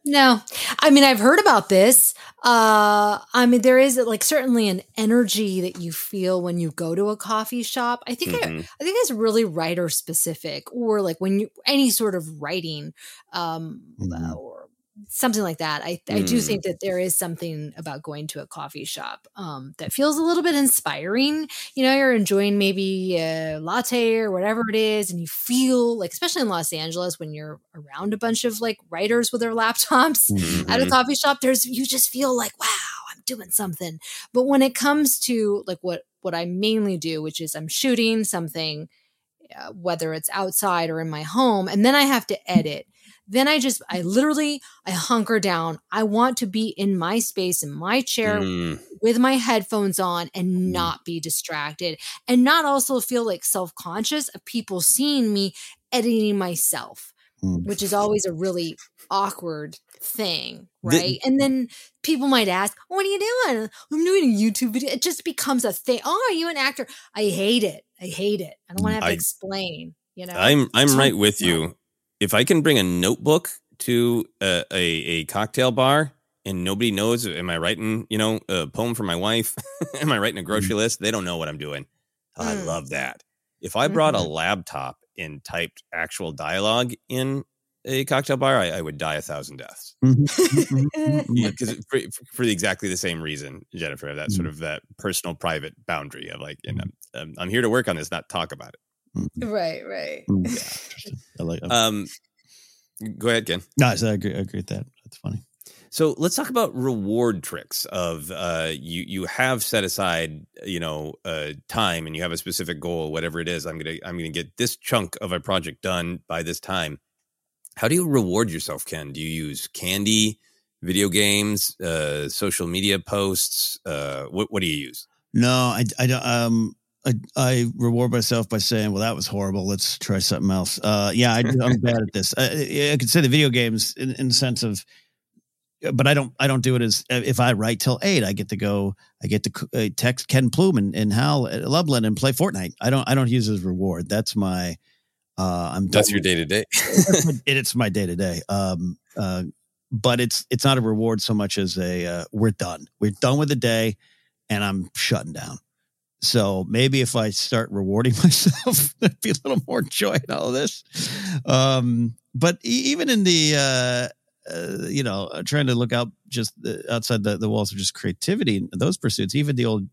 no. I mean, I've heard about this. Uh I mean, there is like certainly an energy that you feel when you go to a coffee shop. I think I, Mhm. I think it's really writer specific or like when you any sort of writing um uh, or something like that. I I do Mm. think that there is something about going to a coffee shop um that feels a little bit inspiring. You know, you're enjoying maybe a latte or whatever it is and you feel like especially in Los Angeles when you're around a bunch of like writers with their laptops at a Mhm. coffee shop there's you just feel like wow i'm doing something but when it comes to like what what i mainly do which is i'm shooting something uh, whether it's outside or in my home and then i have to edit then i just i literally i hunker down. I want to be in my space in my chair Mm. with my headphones on and mm. not be distracted and not also feel like self-conscious of people seeing me editing myself mm. which is always a really awkward thing The- right? And then people might ask what are you doing? I'm doing a youtube video. It just becomes a thing. Oh are you an actor? I hate it. I hate it. I don't want to mm, have to explain you know? I'm I'm right with you. If I can bring a notebook to a, a, a cocktail bar and nobody knows, am I writing, you know, a poem for my wife? am I writing a grocery list? They don't know what I'm doing. Oh, I Mm. love that. If I brought a Mhm. laptop and typed actual dialogue in a cocktail bar, I, I would die a thousand deaths. Because for, for exactly the same reason, Jennifer, that sort of that personal, private boundary of like, you know, um, I'm here to work on this, not talk about it. Right right I like. Um, go ahead, Ken. no, I agree. I agree with that. That's funny. So let's talk about reward tricks of uh, you you have set aside you know uh, time and you have a specific goal whatever it is I'm gonna I'm gonna get this chunk of a project done by this time. How do you reward yourself, Ken? Do you use candy, video games, uh, social media posts? Uh, what what do you use? No, I, I don't. Um, I, I reward myself by saying, "Well, that was horrible. Let's try something else." Uh, yeah, I, I'm bad at this. I, I could say the video games in, in the sense of, but I don't. I don't do it as if I write till eight. I get to go. I get to uh, text Ken Plume and, and Hal Lublin and play Fortnite. I don't. I don't use it as reward. That's my. Uh, I'm. That's your day to day. it's my day to day. Um, uh, but it's it's not a reward so much as a uh, we're done. We're done with the day, and I'm shutting down. So maybe if I start rewarding myself, there'd be a little more joy in all of this. Um, but even in the uh, uh, you know uh, trying to look out just the, outside the, the walls of just creativity and those pursuits, even the old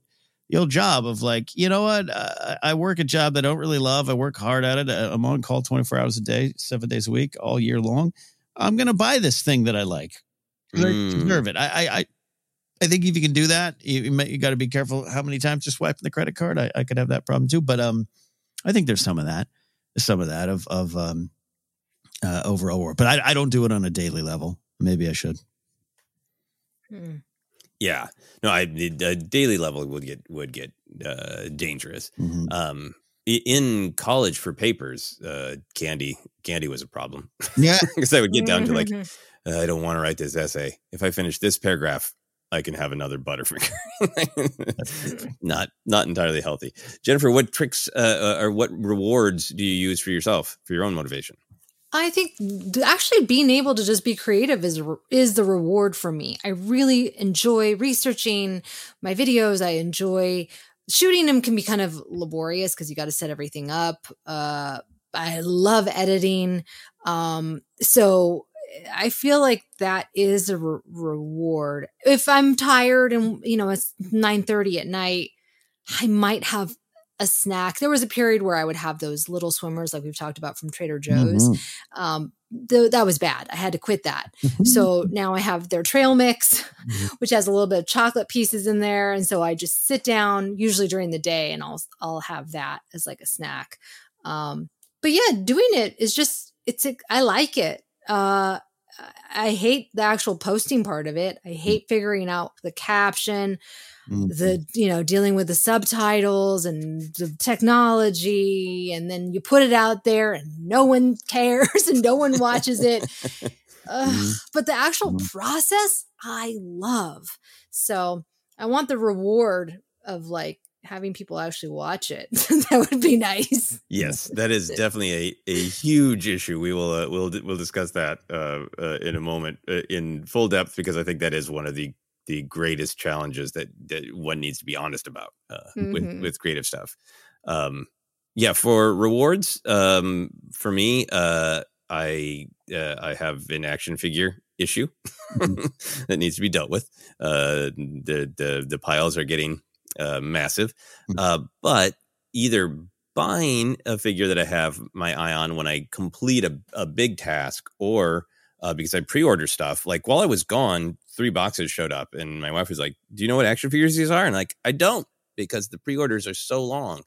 the old job of like, you know what? Uh, I work a job that I don't really love. I work hard at it. I'm on call 24 hours a day, seven days a week, all year long. I'm going to buy this thing that I like. 'Cause I Mm. deserve it. I, I, I, I think if you can do that, you, you, you got to be careful how many times you're swiping the credit card. I, I could have that problem too. But um, I think there's some of that, some of that of of um, uh, overall work. But I, I don't do it on a daily level. Maybe I should. Hmm. Yeah, no, I the the daily level would get would get uh, dangerous. Mm-hmm. Um, in college for papers, uh, candy candy was a problem. Yeah, because I would get down to like, uh, I don't want to write this essay. If I finish this paragraph, I can have another Butterfinger. not not entirely healthy. Jennifer, what tricks uh, uh, or what rewards do you use for yourself for your own motivation? I think actually being able to just be creative is is the reward for me. I really enjoy researching my videos. I enjoy shooting them can be kind of laborious because you got to set everything up. Uh, I love editing. Um, so I feel like that is a re- reward. If I'm tired and you know it's 9:30 at night, I might have a snack. There was a period where I would have those little swimmers like we've talked about from Trader Joe's. Mhm. Um, th- that was bad. I had to quit that. so now I have their trail mix, which has a little bit of chocolate pieces in there, and so I just sit down usually during the day and I'll I'll have that as like a snack. Um, but yeah, doing it is just it's a, I like it. Uh, I hate the actual posting part of it. I hate figuring out the caption, Mm-hmm. the you know dealing with the subtitles and the technology, and then you put it out there and no one cares and no one watches it. Ugh, Mm-hmm. But the actual process, I love. So I want the reward of like having people actually watch it. that would be nice. Yes, that is definitely a, a huge issue. We will uh, we'll we'll discuss that uh, uh, in a moment uh, in full depth because I think that is one of the the greatest challenges that that one needs to be honest about uh, with Mhm. with creative stuff. Um, yeah, for rewards, um, for me, uh, I uh, I have an action figure issue that needs to be dealt with. Uh, the the the piles are getting uh, massive, uh, but either buying a figure that I have my eye on when I complete a, a big task, or uh, because I pre-order stuff. Like while I was gone, three boxes showed up, and my wife was like, "Do you know what action figures these are?" And like, I don't because the pre-orders are so long.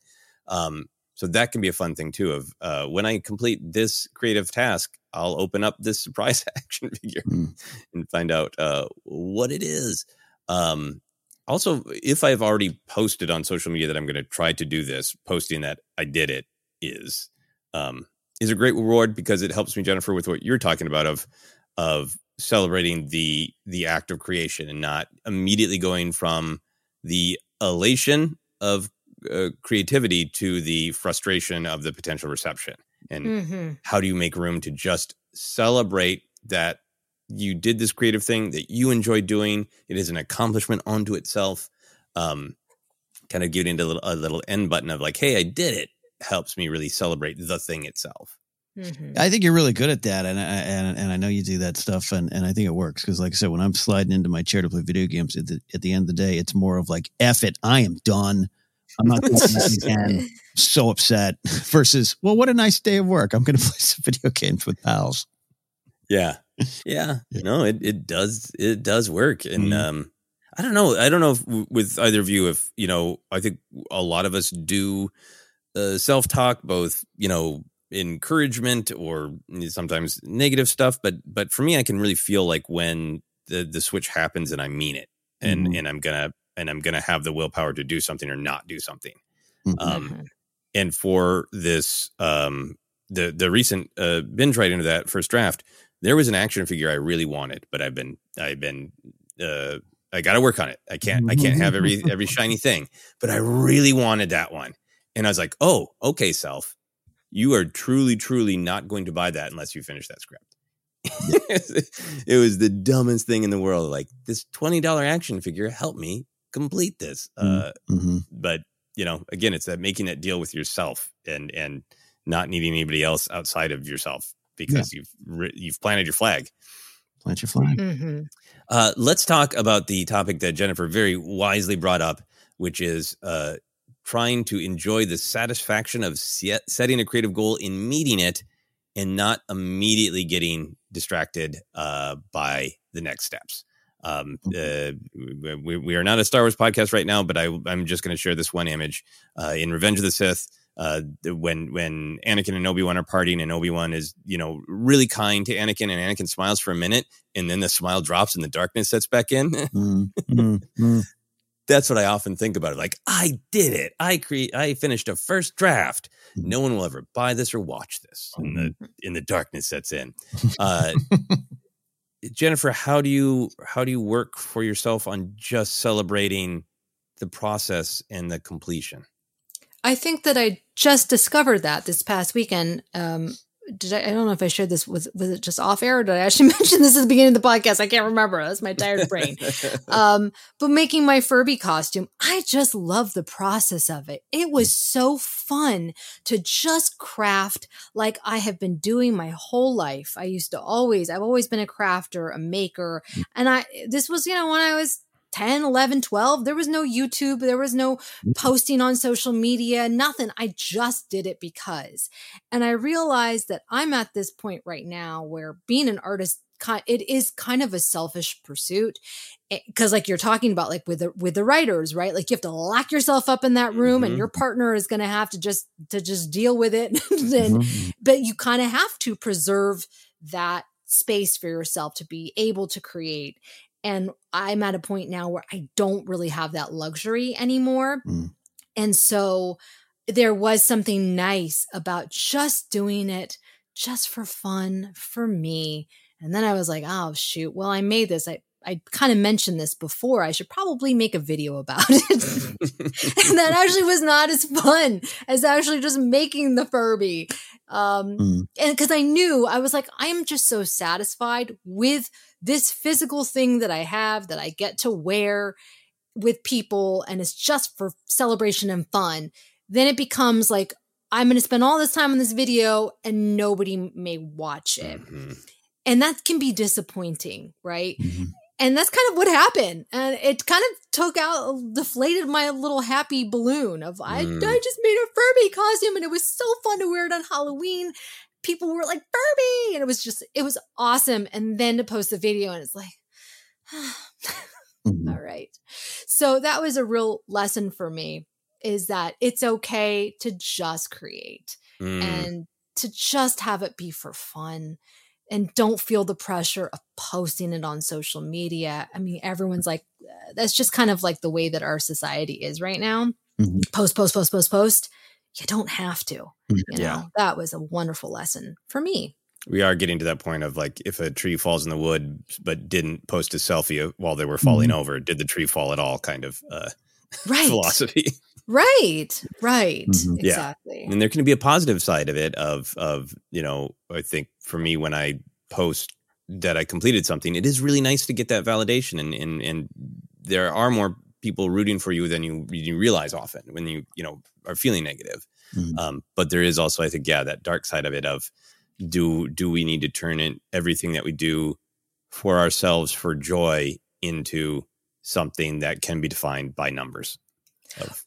Um, so that can be a fun thing too. Of uh, when I complete this creative task, I'll open up this surprise action figure and find out uh, what it is. Um, also, if I've already posted on social media that I'm going to try to do this, posting that I did it is um, is a great reward because it helps me, Jennifer, with what you're talking about of of celebrating the the act of creation and not immediately going from the elation of uh, creativity to the frustration of the potential reception. And Mhm. how do you make room to just celebrate that you did this creative thing that you enjoy doing? It is an accomplishment unto itself. Um, kind of getting into a little, a little end button of like, hey, I did it helps me really celebrate the thing itself. Mm-hmm. I think you're really good at that, and I and, and I know you do that stuff, and, and I think it works because, like I said, when I'm sliding into my chair to play video games, at the at the end of the day, it's more of like, "F it, I am done. I'm not doing that again." So upset. Versus, well, what a nice day of work. I'm going to play some video games with pals. Yeah. Yeah. No, it, it does, it does work. And, Mhm. um, I don't know. I don't know if with either of you, if, you know, I think a lot of us do uh, self talk, both, you know, encouragement or sometimes negative stuff. But, but for me, I can really feel like when the, the switch happens and I mean it and, Mhm. and I'm going to, and I'm going to have the willpower to do something or not do something. Mhm. Um, and for this, um, the the recent uh, binge right into that first draft, there was an action figure I really wanted, but I've been I've been uh, I got to work on it. I can't I can't have every every shiny thing, but I really wanted that one, and I was like, oh, okay, self, you are truly truly not going to buy that unless you finish that script. it was the dumbest thing in the world. Like this twenty dollar action figure helped me complete this. Uh, Mm-hmm. but you know, again, it's that making that deal with yourself and and not needing anybody else outside of yourself because you've ri- you've planted your flag. Plant your flag. Mm-hmm. Uh, let's talk about the topic that Jennifer very wisely brought up, which is uh, trying to enjoy the satisfaction of set, setting a creative goal in meeting it and not immediately getting distracted uh, by the next steps. Um, uh, we, we are not a Star Wars podcast right now, but I, I'm just going to share this one image uh, in Revenge of the Sith. Uh, when when Anakin and Obi Wan are partying, and Obi Wan is you know really kind to Anakin, and Anakin smiles for a minute, and then the smile drops, and the darkness sets back in. Mm-hmm. That's what I often think about. It like I did it. I create. I finished a first draft. No one will ever buy this or watch this, and the and the darkness sets in. Uh, Jennifer, how do you how do you work for yourself on just celebrating the process and the completion? I think that I just discovered that this past weekend. Um, did I? I don't know if I shared this. Was was it just off air? Or did I actually mention this at the beginning of the podcast? I can't remember. That's my tired brain. um, but making my Furby costume, I just love the process of it. It was so fun to just craft like I have been doing my whole life. I used to always, I've always been a crafter, a maker. And I, this was, you know, when I was 10, 11, 12, there was no YouTube, there was no posting on social media, nothing. I just did it because. And I realized that I'm at this point right now where being an artist it is kind of a selfish pursuit because like you're talking about like with the with the writers right like you have to lock yourself up in that room and Mhm. your partner is going to have to just to just deal with it and Mhm. but you kind of have to preserve that space for yourself to be able to create. And I'm at a point now where I don't really have that luxury anymore. Mm. And so there was something nice about just doing it just for fun for me. And then I was like, oh, shoot. Well, I made this. I, I kind of mentioned this before. I should probably make a video about it. and that actually was not as fun as actually just making the Furby. Um, Mm. and because I knew I was like, I'm just so satisfied with this physical thing that I have that I get to wear with people and it's just for celebration and fun. Then it becomes like, I'm going to spend all this time on this video and nobody may watch it. Mm-hmm. And that can be disappointing, right? And that's kind of what happened. And it kind of took out, deflated my little happy balloon of, I, Mm. I just made a Furby costume and it was so fun to wear it on Halloween. People were like, Furby. And it was just, it was awesome. And then to post the video and it's like, Mm-hmm. all right. So that was a real lesson for me is that it's okay to just create Mm. and to just have it be for fun and don't feel the pressure of posting it on social media. I mean, everyone's like, that's just kind of like the way that our society is right now. Mhm. Post, post, post, post, post. You don't have to. Mhm. You know, Yeah. that was a wonderful lesson for me. we are getting to that point of like if a tree falls in the wood but didn't post a selfie while they were falling Mhm. over did the tree fall at all kind of uh Right. philosophy Right. Right. Mhm. Yeah. Exactly. and there can be a positive side of it of of you know i think for me when i post that i completed something it is really nice to get that validation and and and there are more people rooting for you than you you realize often when you you know are feeling negative Mhm. um but there is also i think yeah that dark side of it of do do we need to turn in everything that we do for ourselves for joy into something that can be defined by numbers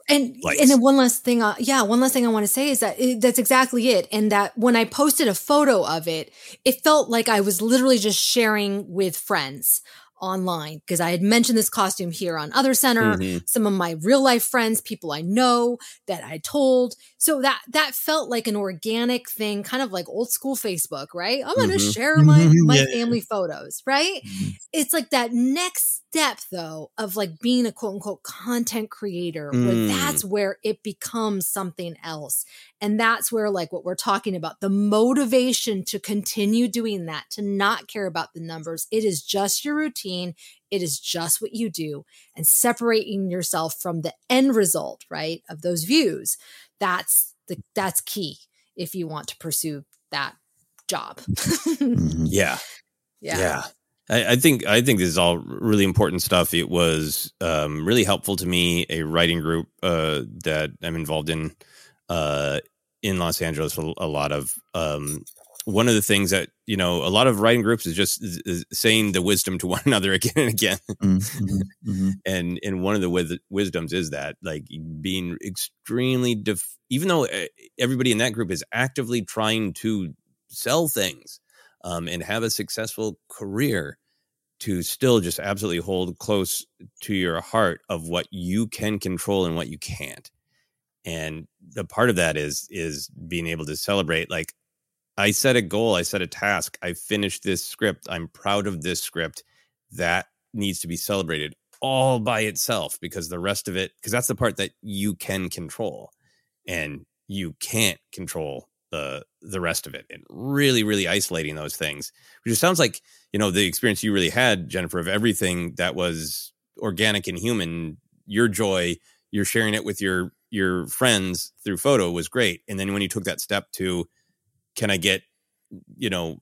And likes. and then one last thing, uh, yeah, one last thing I want to say is that it, that's exactly it. And that when I posted a photo of it, it felt like I was literally just sharing with friends online because I had mentioned this costume here on Other Center. Mhm. Some of my real life friends, people I know that I told. So that that felt like an organic thing, kind of like old school Facebook, right? I'm going to Mhm. share my my Yeah. family photos, right? it's like that next step though of like being a quote unquote content creator where Mm. that's where it becomes something else and that's where like what we're talking about the motivation to continue doing that to not care about the numbers it is just your routine it is just what you do and separating yourself from the end result right of those views that's the that's key if you want to pursue that job Mhm. yeah yeah. yeah. I, I think I think this is all really important stuff. It was um, really helpful to me. A writing group uh, that I'm involved in uh, in Los Angeles. A, a lot of um, one of the things that you know, a lot of writing groups is just is, is saying the wisdom to one another again and again. Mhm. Mhm. and and one of the wis- wisdoms is that like being extremely def- even though uh, everybody in that group is actively trying to sell things um, and have a successful career to still just absolutely hold close to your heart of what you can control and what you can't. And the part of that is is being able to celebrate like i set a goal i set a task i finished this script i'm proud of this script that needs to be celebrated all by itself because the rest of it because that's the part that you can control and you can't control the the rest of it and really really isolating those things which sounds like you know the experience you really had jennifer of everything that was organic and human your joy you're sharing it with your your friends through photo was great. And then when you took that step to can i get you know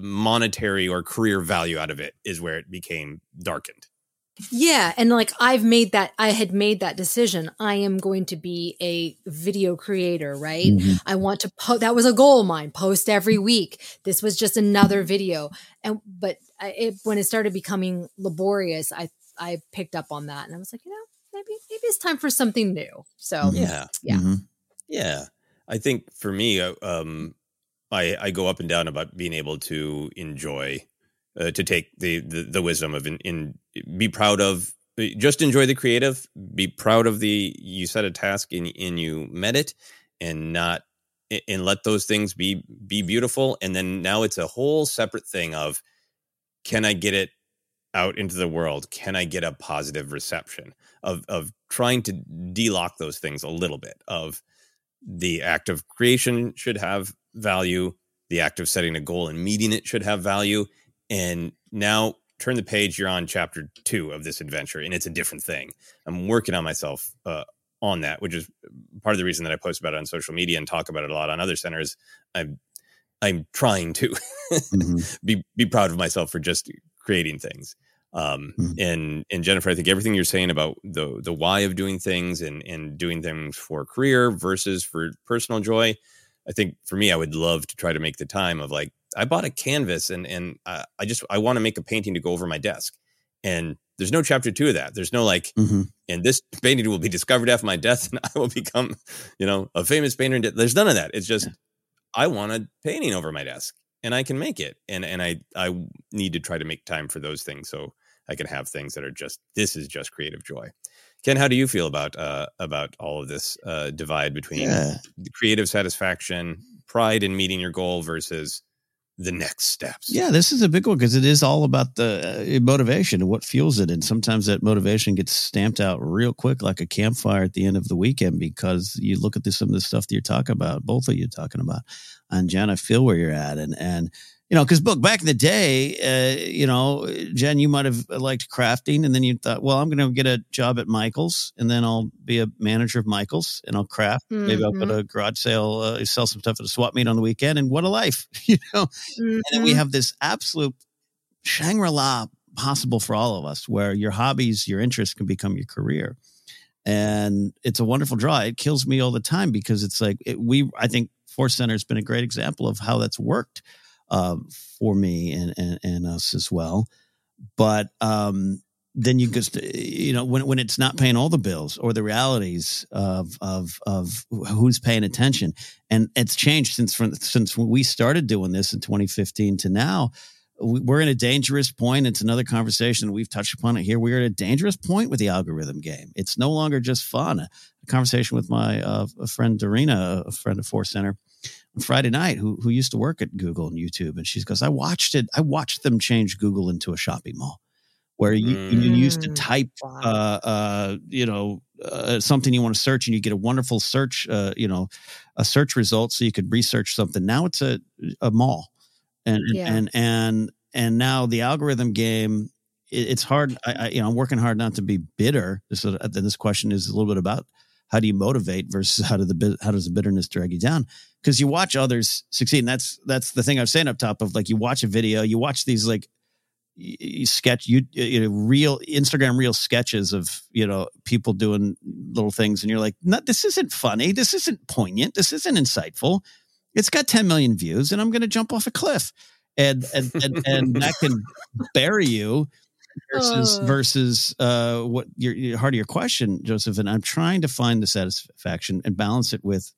monetary or career value out of it? is where it became darkened Yeah, and like I've made that I had made that decision. I am going to be a video creator, right? Mhm. I want to post that was a goal of mine, post every week. This was just another video. And but I, it, when it started becoming laborious, I I picked up on that and I was like, you know, maybe maybe it's time for something new. So, yeah yeah. Mhm. Yeah, I think for me, uh, um, I I go up and down about being able to enjoy, uh, to take the, the the wisdom of in, in be proud of, uh, just enjoy the creative, be proud of the you set a task and and you met it, and not and let those things be be beautiful. And then now it's a whole separate thing of can i get it out into the world? Can i get a positive reception? Of of trying to delock those things a little bit of the act of creation should have value the act of setting a goal and meeting it should have value and now turn the page you're on chapter two of this adventure and it's a different thing i'm working on myself uh, on that which is part of the reason that i post about it on social media and talk about it a lot on other centers i'm i'm trying to Mm-hmm. be be proud of myself for just creating things um Mm-hmm. and and jennifer i think everything you're saying about the the why of doing things and and doing things for career versus for personal joy i think for me i would love to try to make the time of like i bought a canvas and and i, I just i want to make a painting to go over my desk. And there's no chapter two of that. There's no like Mm-hmm. and this painting will be discovered after my death and i will become you know a famous painter there's none of that. It's just i want a painting over my desk and i can make it. And and i i need to try to make time for those things so i can have things that are just this is just creative joy. Ken how do you feel about uh about all of this uh divide between Yeah. the creative satisfaction pride in meeting your goal versus the next steps Yeah, this is a big one because it is all about the uh, motivation and what fuels it. And sometimes that motivation gets stamped out real quick, like a campfire at the end of the weekend, because you look at this, some of the stuff that you're talking about, both of you talking about. And Jen, I feel where you're at. And, and, you know, because look, back in the day, uh, you know, Jen, you might have liked crafting, and then you thought, well, I'm going to get a job at Michaels, and then I'll be a manager of Michaels, and I'll craft. Maybe I'll go to a garage sale, uh, sell some stuff at a swap meet on the weekend, and what a life, you know. And then we Mhm. have this absolute Shangri La possible for all of us, where your hobbies, your interests can become your career. And it's a wonderful draw. It kills me all the time because it's like it, we, I think Force Center has been a great example of how that's worked uh, for me and, and, and us as well. But um, then you just, you know, when, when it's not paying all the bills or the realities of, of, of who's paying attention. And it's changed since, from, since we started doing this in 2015 to now we- we're in a dangerous point. It's another conversation. We've touched upon it here. We're at a dangerous point with the algorithm game. It's no longer just fun. A, conversation with my uh, friend Dorina, a friend of Force Center, Friday night, who who used to work at Google and YouTube, and she goes, "I watched it. I watched them change Google into a shopping mall." Where you, you used to type, uh, uh, you know, uh, something you want to search, and you get a wonderful search, uh, you know, a search result, so you could research something. Now it's a a mall, and and Yeah. and and and now the algorithm game it, it's hard I, I you know i'm working hard not to be bitter this uh, this question is a little bit about how do you motivate versus how do the how does the bitterness drag you down? Because you watch others succeed and that's that's the thing i was saying up top of like you watch a video you watch these like y- y- sketch you, you know real instagram real sketches of you know people doing little things and you're like no, this isn't funny. This isn't poignant. This isn't insightful. It's got 10 million views and i'm going to jump off a cliff. And and and, and that can bury you versus versus uh what your, your heart of your question joseph and i'm trying to find the satisfaction and balance it with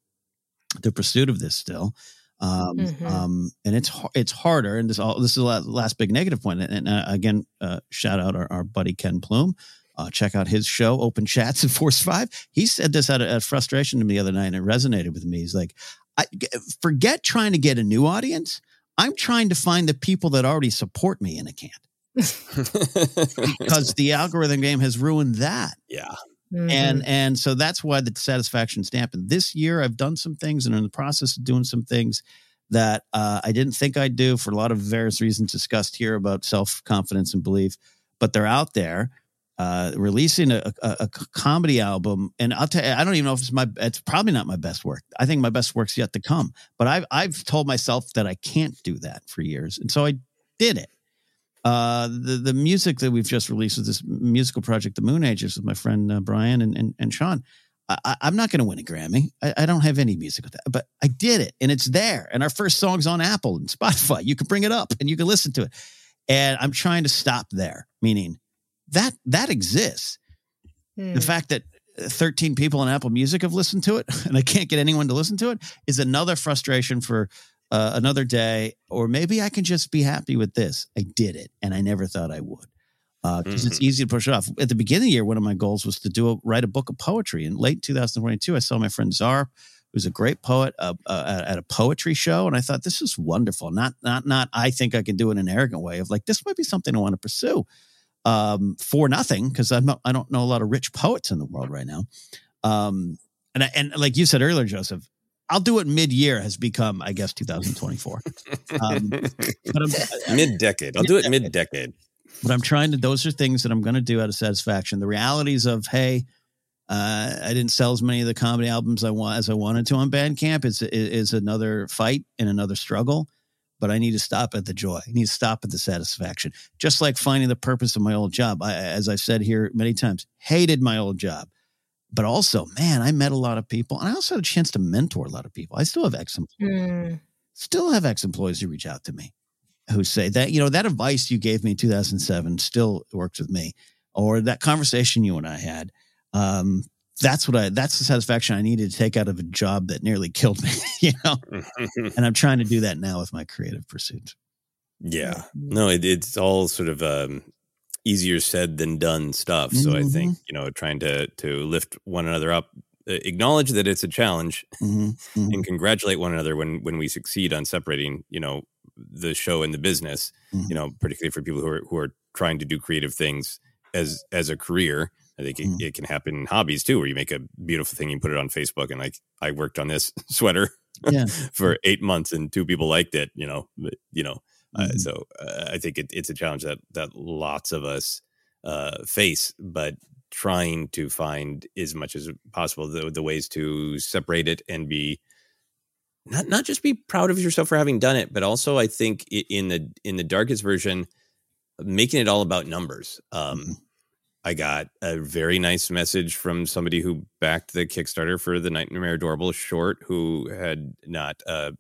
the pursuit of this still um, Mhm. um, and it's it's harder. And this all this is the last big negative point. And, uh, again, uh, shout out our, our buddy Ken Plume. Uh, check out his show, Open Chats at Force Five. He said this out of, out of frustration to me the other night, and it resonated with me. He's like, I, forget trying to get a new audience. I'm trying to find the people that already support me, and I can't because the algorithm game has ruined that. yeah And and so that's why the satisfaction's dampened. This year, I've done some things and in the process of doing some things that uh, I didn't think I'd do for a lot of various reasons discussed here about self confidence and belief, but they're out there. Uh, releasing a, a, a comedy album, and I'll tell you, I don't even know if it's my. It's probably not my best work. I think my best work's yet to come. But I've I've told myself that I can't do that for years, and so I did it uh the the music that we've just released with this musical project the moon ages with my friend uh, brian and, and and sean I, i'm not going to win a grammy. I, I don't have any music with that but i did it and it's there and our first song's on apple and spotify. You can bring it up and you can listen to it. And i'm trying to stop there meaning that that exists. Hmm. the fact that 13 people on apple music have listened to it and i can't get anyone to listen to it is another frustration for uh, another day or maybe i can just be happy with this i did it and i never thought i would because it's easy to push it off at the beginning of the year one of my goals was to do a, write a book of poetry in late 2022 i saw my friend czar who's a great poet uh, uh, at a poetry show, and I thought this is wonderful. Not not not I think I can do it in an arrogant way of like this might be something I want to pursue um, for nothing because I'm not I don't know a lot of rich poets in the world right now. Um, and I, and like you said earlier, Joseph, I'll do it mid year has become I guess 2024. um, mid decade. I'll do it mid decade. But I'm trying to. Those are things that I'm going to do out of satisfaction. The realities of hey uh, I didn't sell as many of the comedy albums I want as I wanted to on Bandcamp. Is is another fight and another struggle, but I need to stop at the joy. I need to stop at the satisfaction. Just like finding the purpose of my old job. I, as I've said here many times, hated my old job, but also, man, I met a lot of people, and I also had a chance to mentor a lot of people. I still have ex mm. still have ex employees who reach out to me who say that you know that advice you gave me in 2007 still works with me, or that conversation you and I had um, that's what I that's the satisfaction I needed to take out of a job that nearly killed me, you know. and I'm trying to do that now with my creative pursuits. Yeah. No, it, it's all sort of um easier said than done stuff. So mm-hmm. I think, you know, trying to to lift one another up, acknowledge that it's a challenge mm-hmm. Mm-hmm. and congratulate one another when when we succeed on separating, you know, the show and the business, you mm-hmm. know, particularly for people who are who are trying to do creative things as as a career I think it, it, can happen in hobbies too, where you make a beautiful thing, you put it on Facebook, and like I worked on this sweater yeah. for eight months, and two people liked it. You know, you know. Uh, mm-hmm. So uh, I think it, it's a challenge that that lots of us uh, face, but trying to find as much as possible the, the ways to separate it and be not not just be proud of yourself for having done it, but also I think in the in the darkest version, making it all about numbers. Um, mm-hmm I got a very nice message from somebody who backed the Kickstarter for the Nightmare Adorable short, who had not uh,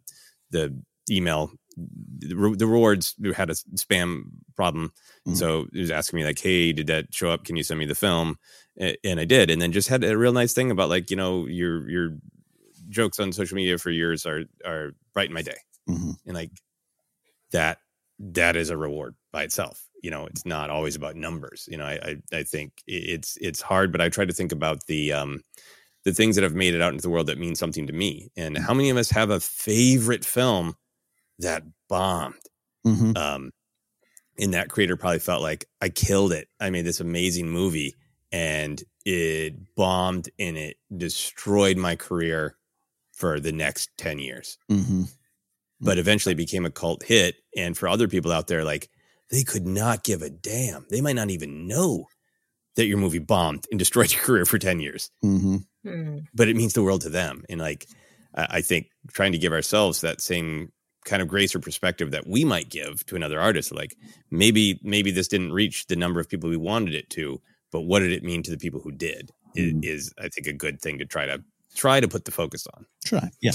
the email the, rewards had a spam problem, mm-hmm. so he was asking me like, "Hey, did that show up? Can you send me the film?" And I did, and then just had a real nice thing about like you know your your jokes on social media for years are are brighten my day, mm-hmm. and like that that is a reward by itself you know it's not always about numbers you know i i, I think it's it's hard but i try to think about the um the things that have made it out into the world that mean something to me and how many of us have a favorite film that bombed mm-hmm. um and that creator probably felt like i killed it i made this amazing movie and it bombed and it destroyed my career for the next 10 years mm-hmm. but eventually became a cult hit and for other people out there like they could not give a damn. They might not even know that your movie bombed and destroyed your career for 10 years. Mm-hmm. Mm-hmm. But it means the world to them. And like, I think trying to give ourselves that same kind of grace or perspective that we might give to another artist, like maybe, maybe this didn't reach the number of people we wanted it to, but what did it mean to the people who did mm-hmm. is, I think, a good thing to try to try to put the focus on. Try. Yeah.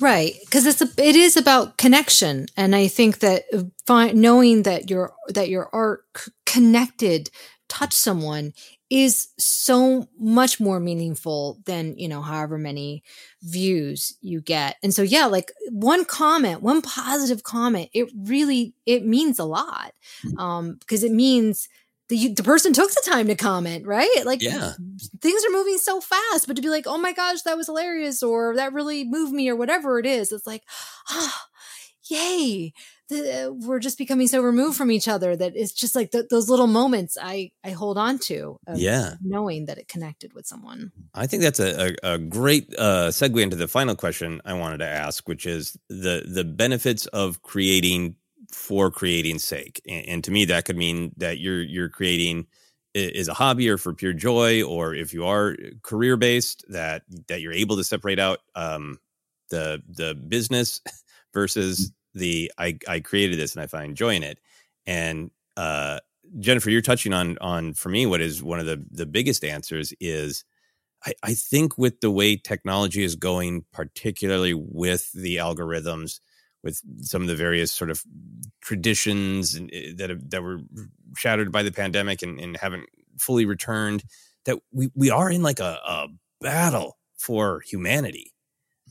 Right, because it's a, it is about connection, and I think that uh, knowing that your that your art c- connected, touch someone is so much more meaningful than you know however many views you get. And so yeah, like one comment, one positive comment, it really it means a lot hmm. um, because it means the the person took the time to comment, right? Like, yeah, things are moving so fast, but to be like, oh my gosh, that was hilarious, or that really moved me, or whatever it is, it's like, ah, oh, yay. The, we're just becoming so removed from each other that it's just like th- those little moments I I hold on to. yeah, knowing that it connected with someone. I think that's a, a, a great uh, segue into the final question I wanted to ask, which is the the benefits of creating for creating sake and, and, to me that could mean that you're you're creating is a hobby or for pure joy or if you are career based that that you're able to separate out um, the the business versus the I, I created this and I find joy in it. And uh, Jennifer you're touching on on for me what is one of the the biggest answers is I, I think with the way technology is going particularly with the algorithms with some of the various sort of traditions eh, that have, that were shattered by the pandemic and, and haven't fully returned that we, we are in like a, a battle for humanity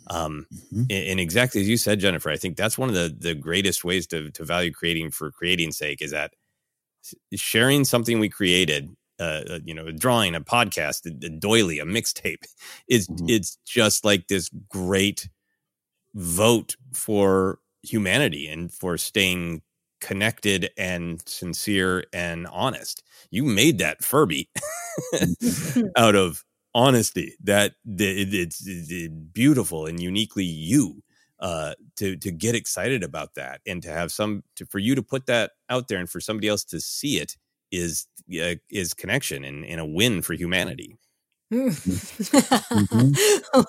um, mm-hmm. and, exactly as you said jennifer i think that's one of the the greatest ways to, to value creating for creating sake is that sharing something we created uh, you know, a drawing, a podcast, a, doily, a mixtape. It's Mm-hmm. it's just like this great vote for humanity and for staying connected and sincere and honest. You made that Furby out of honesty. That that it, it's, it's beautiful and uniquely you. Uh, to to get excited about that and to have some to, for you to put that out there and for somebody else to see it is uh, is connection and, and a win for humanity.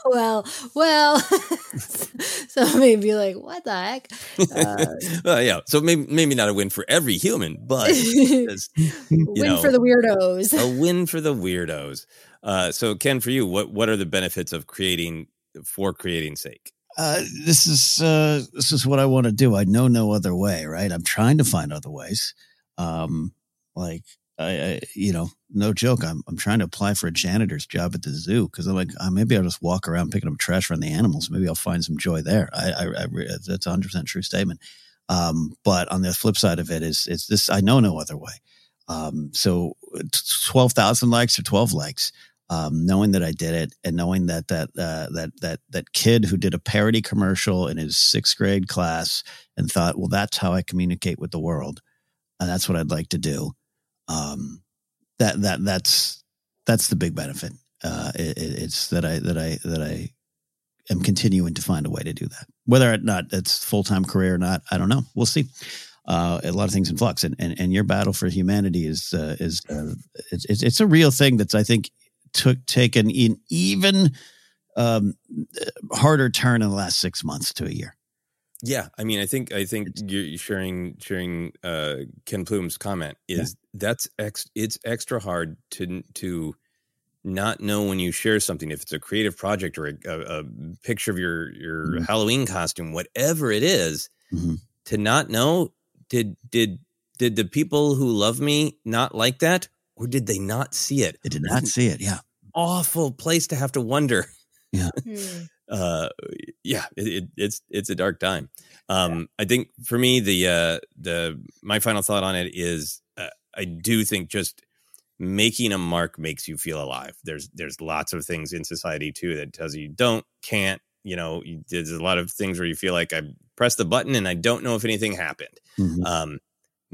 well, well, so maybe like, what the heck? Uh, well, yeah. So maybe maybe not a win for every human, but just, you win know, for the weirdos. a win for the weirdos. Uh, so Ken, for you, what what are the benefits of creating for creating sake? uh, this is uh, this is what I want to do. I know no other way, right? I'm trying to find other ways. Um, like I, I, you know, no joke. I'm I'm trying to apply for a janitor's job at the zoo because I'm like, uh, maybe I'll just walk around picking up trash from the animals. Maybe I'll find some joy there. I, I, I that's a hundred percent true statement. Um, but on the flip side of it is, it's this. I know no other way. Um, so twelve thousand likes or twelve likes um, knowing that I did it and knowing that that uh, that that that kid who did a parody commercial in his sixth grade class and thought, well, that's how I communicate with the world, and that's what I'd like to do. Um, that that that's that's the big benefit. Uh, it, it's that I that I that I am continuing to find a way to do that. Whether or not it's full time career or not, I don't know. We'll see. Uh, a lot of things in flux, and, and and your battle for humanity is uh, is uh, it's, it's it's a real thing that's I think took taken an even um, harder turn in the last six months to a year. Yeah, I mean, I think I think you're sharing sharing uh, Ken Plume's comment is that's ex, it's extra hard to to not know when you share something if it's a creative project or a, a, a picture of your your Mm-hmm. Halloween costume, whatever it is, to not know did did did the people who love me not like that or did they not see it? They did not see it. Yeah, awful place to have to wonder. Yeah. uh yeah it, it, it's it's a dark time um i think for me the uh the my final thought on it is uh, i do think just making a mark makes you feel alive there's there's lots of things in society too that tells you don't can't you know you, there's a lot of things where you feel like i pressed the button and i don't know if anything happened Mm-hmm. um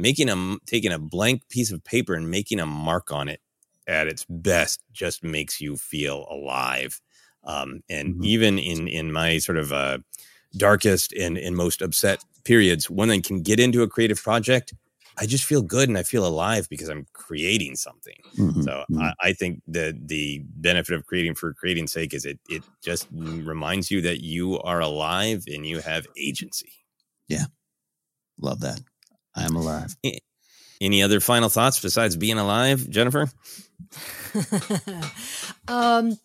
making a taking a blank piece of paper and making a mark on it at its best just makes you feel alive um, and even in in my sort of uh, darkest and, and most upset periods when i can get into a creative project i just feel good and i feel alive because i'm creating something. Mhm, so I, I think the the benefit of creating for creating sake is it it just reminds you that you are alive and you have agency. Yeah. Love that. I am alive. Any other final thoughts besides being alive jennifer um,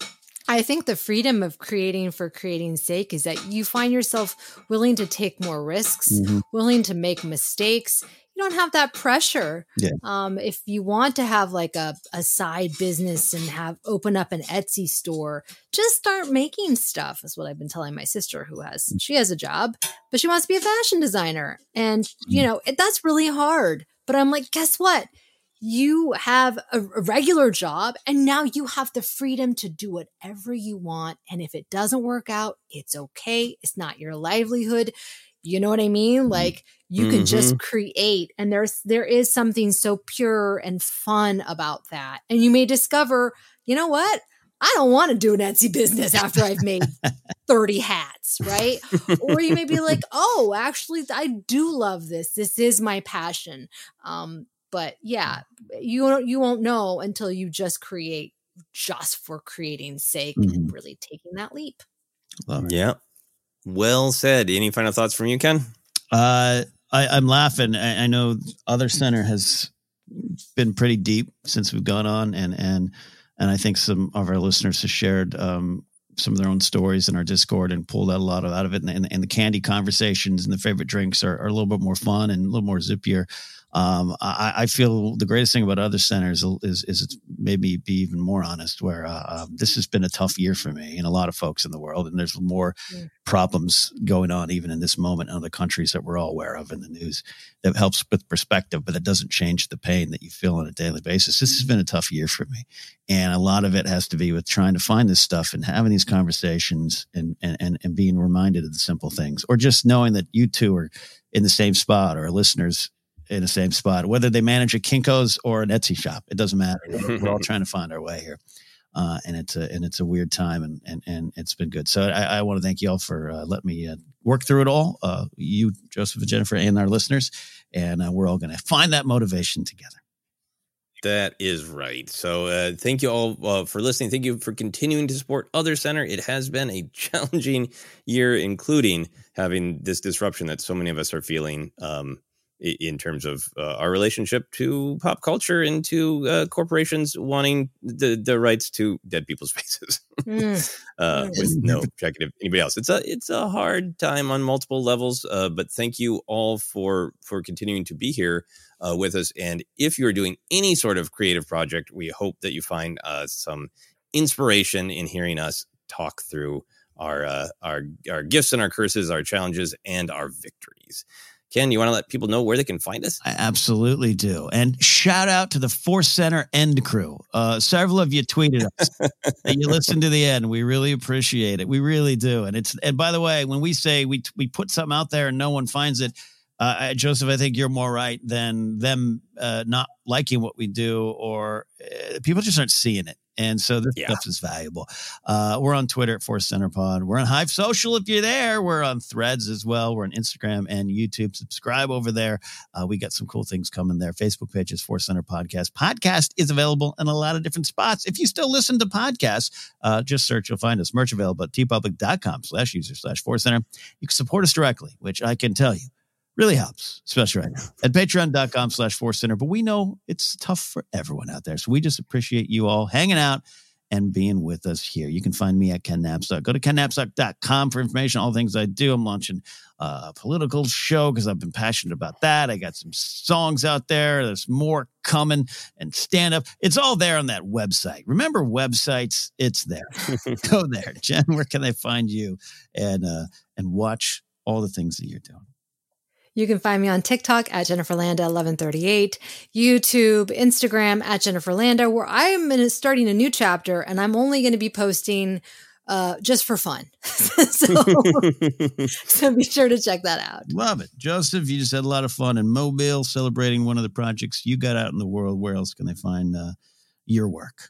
I think the freedom of creating for creating's sake is that you find yourself willing to take more risks, Mhm. willing to make mistakes. You don't have that pressure. Yeah. Um, if you want to have like a, a side business and have open up an Etsy store, just start making stuff. Is what I've been telling my sister, who has she has a job, but she wants to be a fashion designer, and you know it, that's really hard. But I'm like, guess what? you have a, a regular job and now you have the freedom to do whatever you want. And if it doesn't work out, it's okay. It's not your livelihood. You know what I mean? Mm-hmm. Like you can just mm-hmm. create and there's there is something so pure and fun about that. And you may discover, you know what? I don't want to do an Etsy business after I've made 30 hats, right? or you may be like, "Oh, actually I do love this. This is my passion." Um but yeah, you don't you won't know until you just create just for creating sake and mm-hmm. really taking that leap. Love yeah well said any final thoughts from you ken Uh, I, I'm laughing. I, I know other center has been pretty deep since we've gone on, and and and I think some of our listeners have shared um, some of their own stories in our Discord and pulled out a lot of, out of it. And, and, and the candy conversations and the favorite drinks are, are a little bit more fun and a little more zippier. Um, I, I, feel the greatest thing about other centers is, is it's made me be even more honest. Where uh, uh, this has been a tough year for me and a lot of folks in the world, and there's more yeah. problems going on even in this moment in other countries that we're all aware of in the news. That helps with perspective, but that doesn't change the pain that you feel on a daily basis. This has been a tough year for me, and a lot of it has to be with trying to find this stuff and having these conversations and and and, and being reminded of the simple things, or just knowing that you two are in the same spot or listeners in the same spot, whether they manage a Kinko's or an Etsy shop. It doesn't matter. We're all trying to find our way here. Uh, and it's a and it's a weird time, and and, and it's been good. So I, I want to thank you all for uh, letting me uh, work through it all. Uh, you, Joseph, and Jennifer, and our listeners, and uh, we're all going to find that motivation together. That is right. So uh, thank you all uh, for listening. Thank you for continuing to support Other Center. It has been a challenging year, including having this disruption that so many of us are feeling. Um, in terms of uh, our relationship to pop culture and to uh, corporations wanting the, the rights to dead people's faces mm. uh, with no checking of anybody else. It's a it's a hard time on multiple levels, uh, but thank you all for for continuing to be here uh, with us. And if you're doing any sort of creative project, we hope that you find uh, some inspiration in hearing us talk through our our our gifts and our curses, our challenges and our victories. Ken, you want to let people know where they can find us? I absolutely do. And shout out to the Force Center End crew. Uh, several of you tweeted us and you listened to the end. We really appreciate it. We really do. And it's and by the way, when we say we we put something out there and no one finds it, uh, Joseph, I think you're more right than them uh, not liking what we do, or uh, people just aren't seeing it. And so this yeah. stuff is valuable. Uh, we're on Twitter at Force Center Pod. We're on Hive Social if you're there. We're on Threads as well. We're on Instagram and YouTube. Subscribe over there. Uh, we got some cool things coming there. Facebook page is Force Center Podcast. Podcast is available in a lot of different spots. If you still listen to podcasts, uh, just search. You'll find us. Merch available at teepublic.com slash user slash Force Center. You can support us directly, which I can tell you really helps, especially right now at patreon.com slash force center. But we know it's tough for everyone out there. So we just appreciate you all hanging out and being with us here. You can find me at Ken Napzok. Go to kennapzok.com for information, all things I do. I'm launching a political show because I've been passionate about that. I got some songs out there. There's more coming and stand up. It's all there on that website. Remember websites? It's there. Go there. Jen, where can they find you and uh, and watch all the things that you're doing? You can find me on TikTok at Jennifer Landa 1138, YouTube, Instagram at Jennifer Landa, where I'm starting a new chapter and I'm only going to be posting uh, just for fun. so, so be sure to check that out. Love it. Joseph, you just had a lot of fun in Mobile celebrating one of the projects you got out in the world. Where else can they find uh, your work?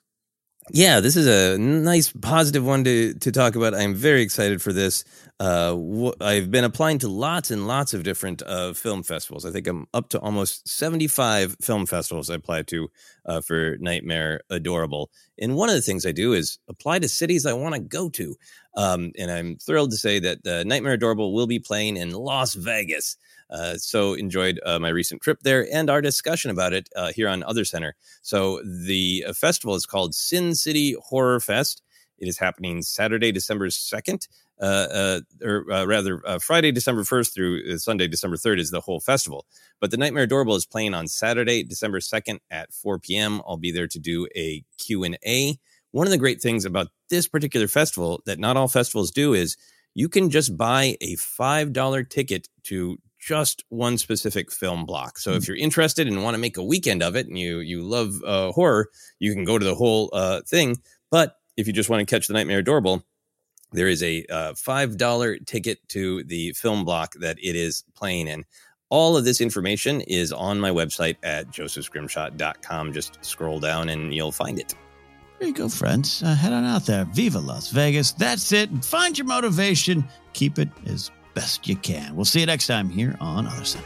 Yeah, this is a nice positive one to to talk about. I'm very excited for this. Uh, wh- I've been applying to lots and lots of different uh, film festivals. I think I'm up to almost 75 film festivals I applied to uh, for Nightmare Adorable. And one of the things I do is apply to cities I want to go to. Um, and I'm thrilled to say that uh, Nightmare Adorable will be playing in Las Vegas. Uh, so enjoyed uh, my recent trip there and our discussion about it uh, here on Other Center. So the uh, festival is called Sin City Horror Fest. It is happening Saturday, December second. Uh, uh, or rather, Friday, December 1st through Sunday, December 3rd is the whole festival. But the Nightmare Adorable is playing on Saturday, December 2nd at 4 p.m. I'll be there to do a Q&A. One of the great things about this particular festival that not all festivals do is you can just buy a $5 ticket to just one specific film block. So if mm. you're interested and want to make a weekend of it and you you love uh, horror, you can go to the whole uh, thing. But if you just want to catch the Nightmare Adorable, there is a uh, five dollar ticket to the film block that it is playing in. All of this information is on my website at josephscrimshaw.com. Just scroll down and you'll find it. There you go, friends. Uh, head on out there. Viva Las Vegas. That's it. Find your motivation. Keep it as best you can. We'll see you next time here on Other Center.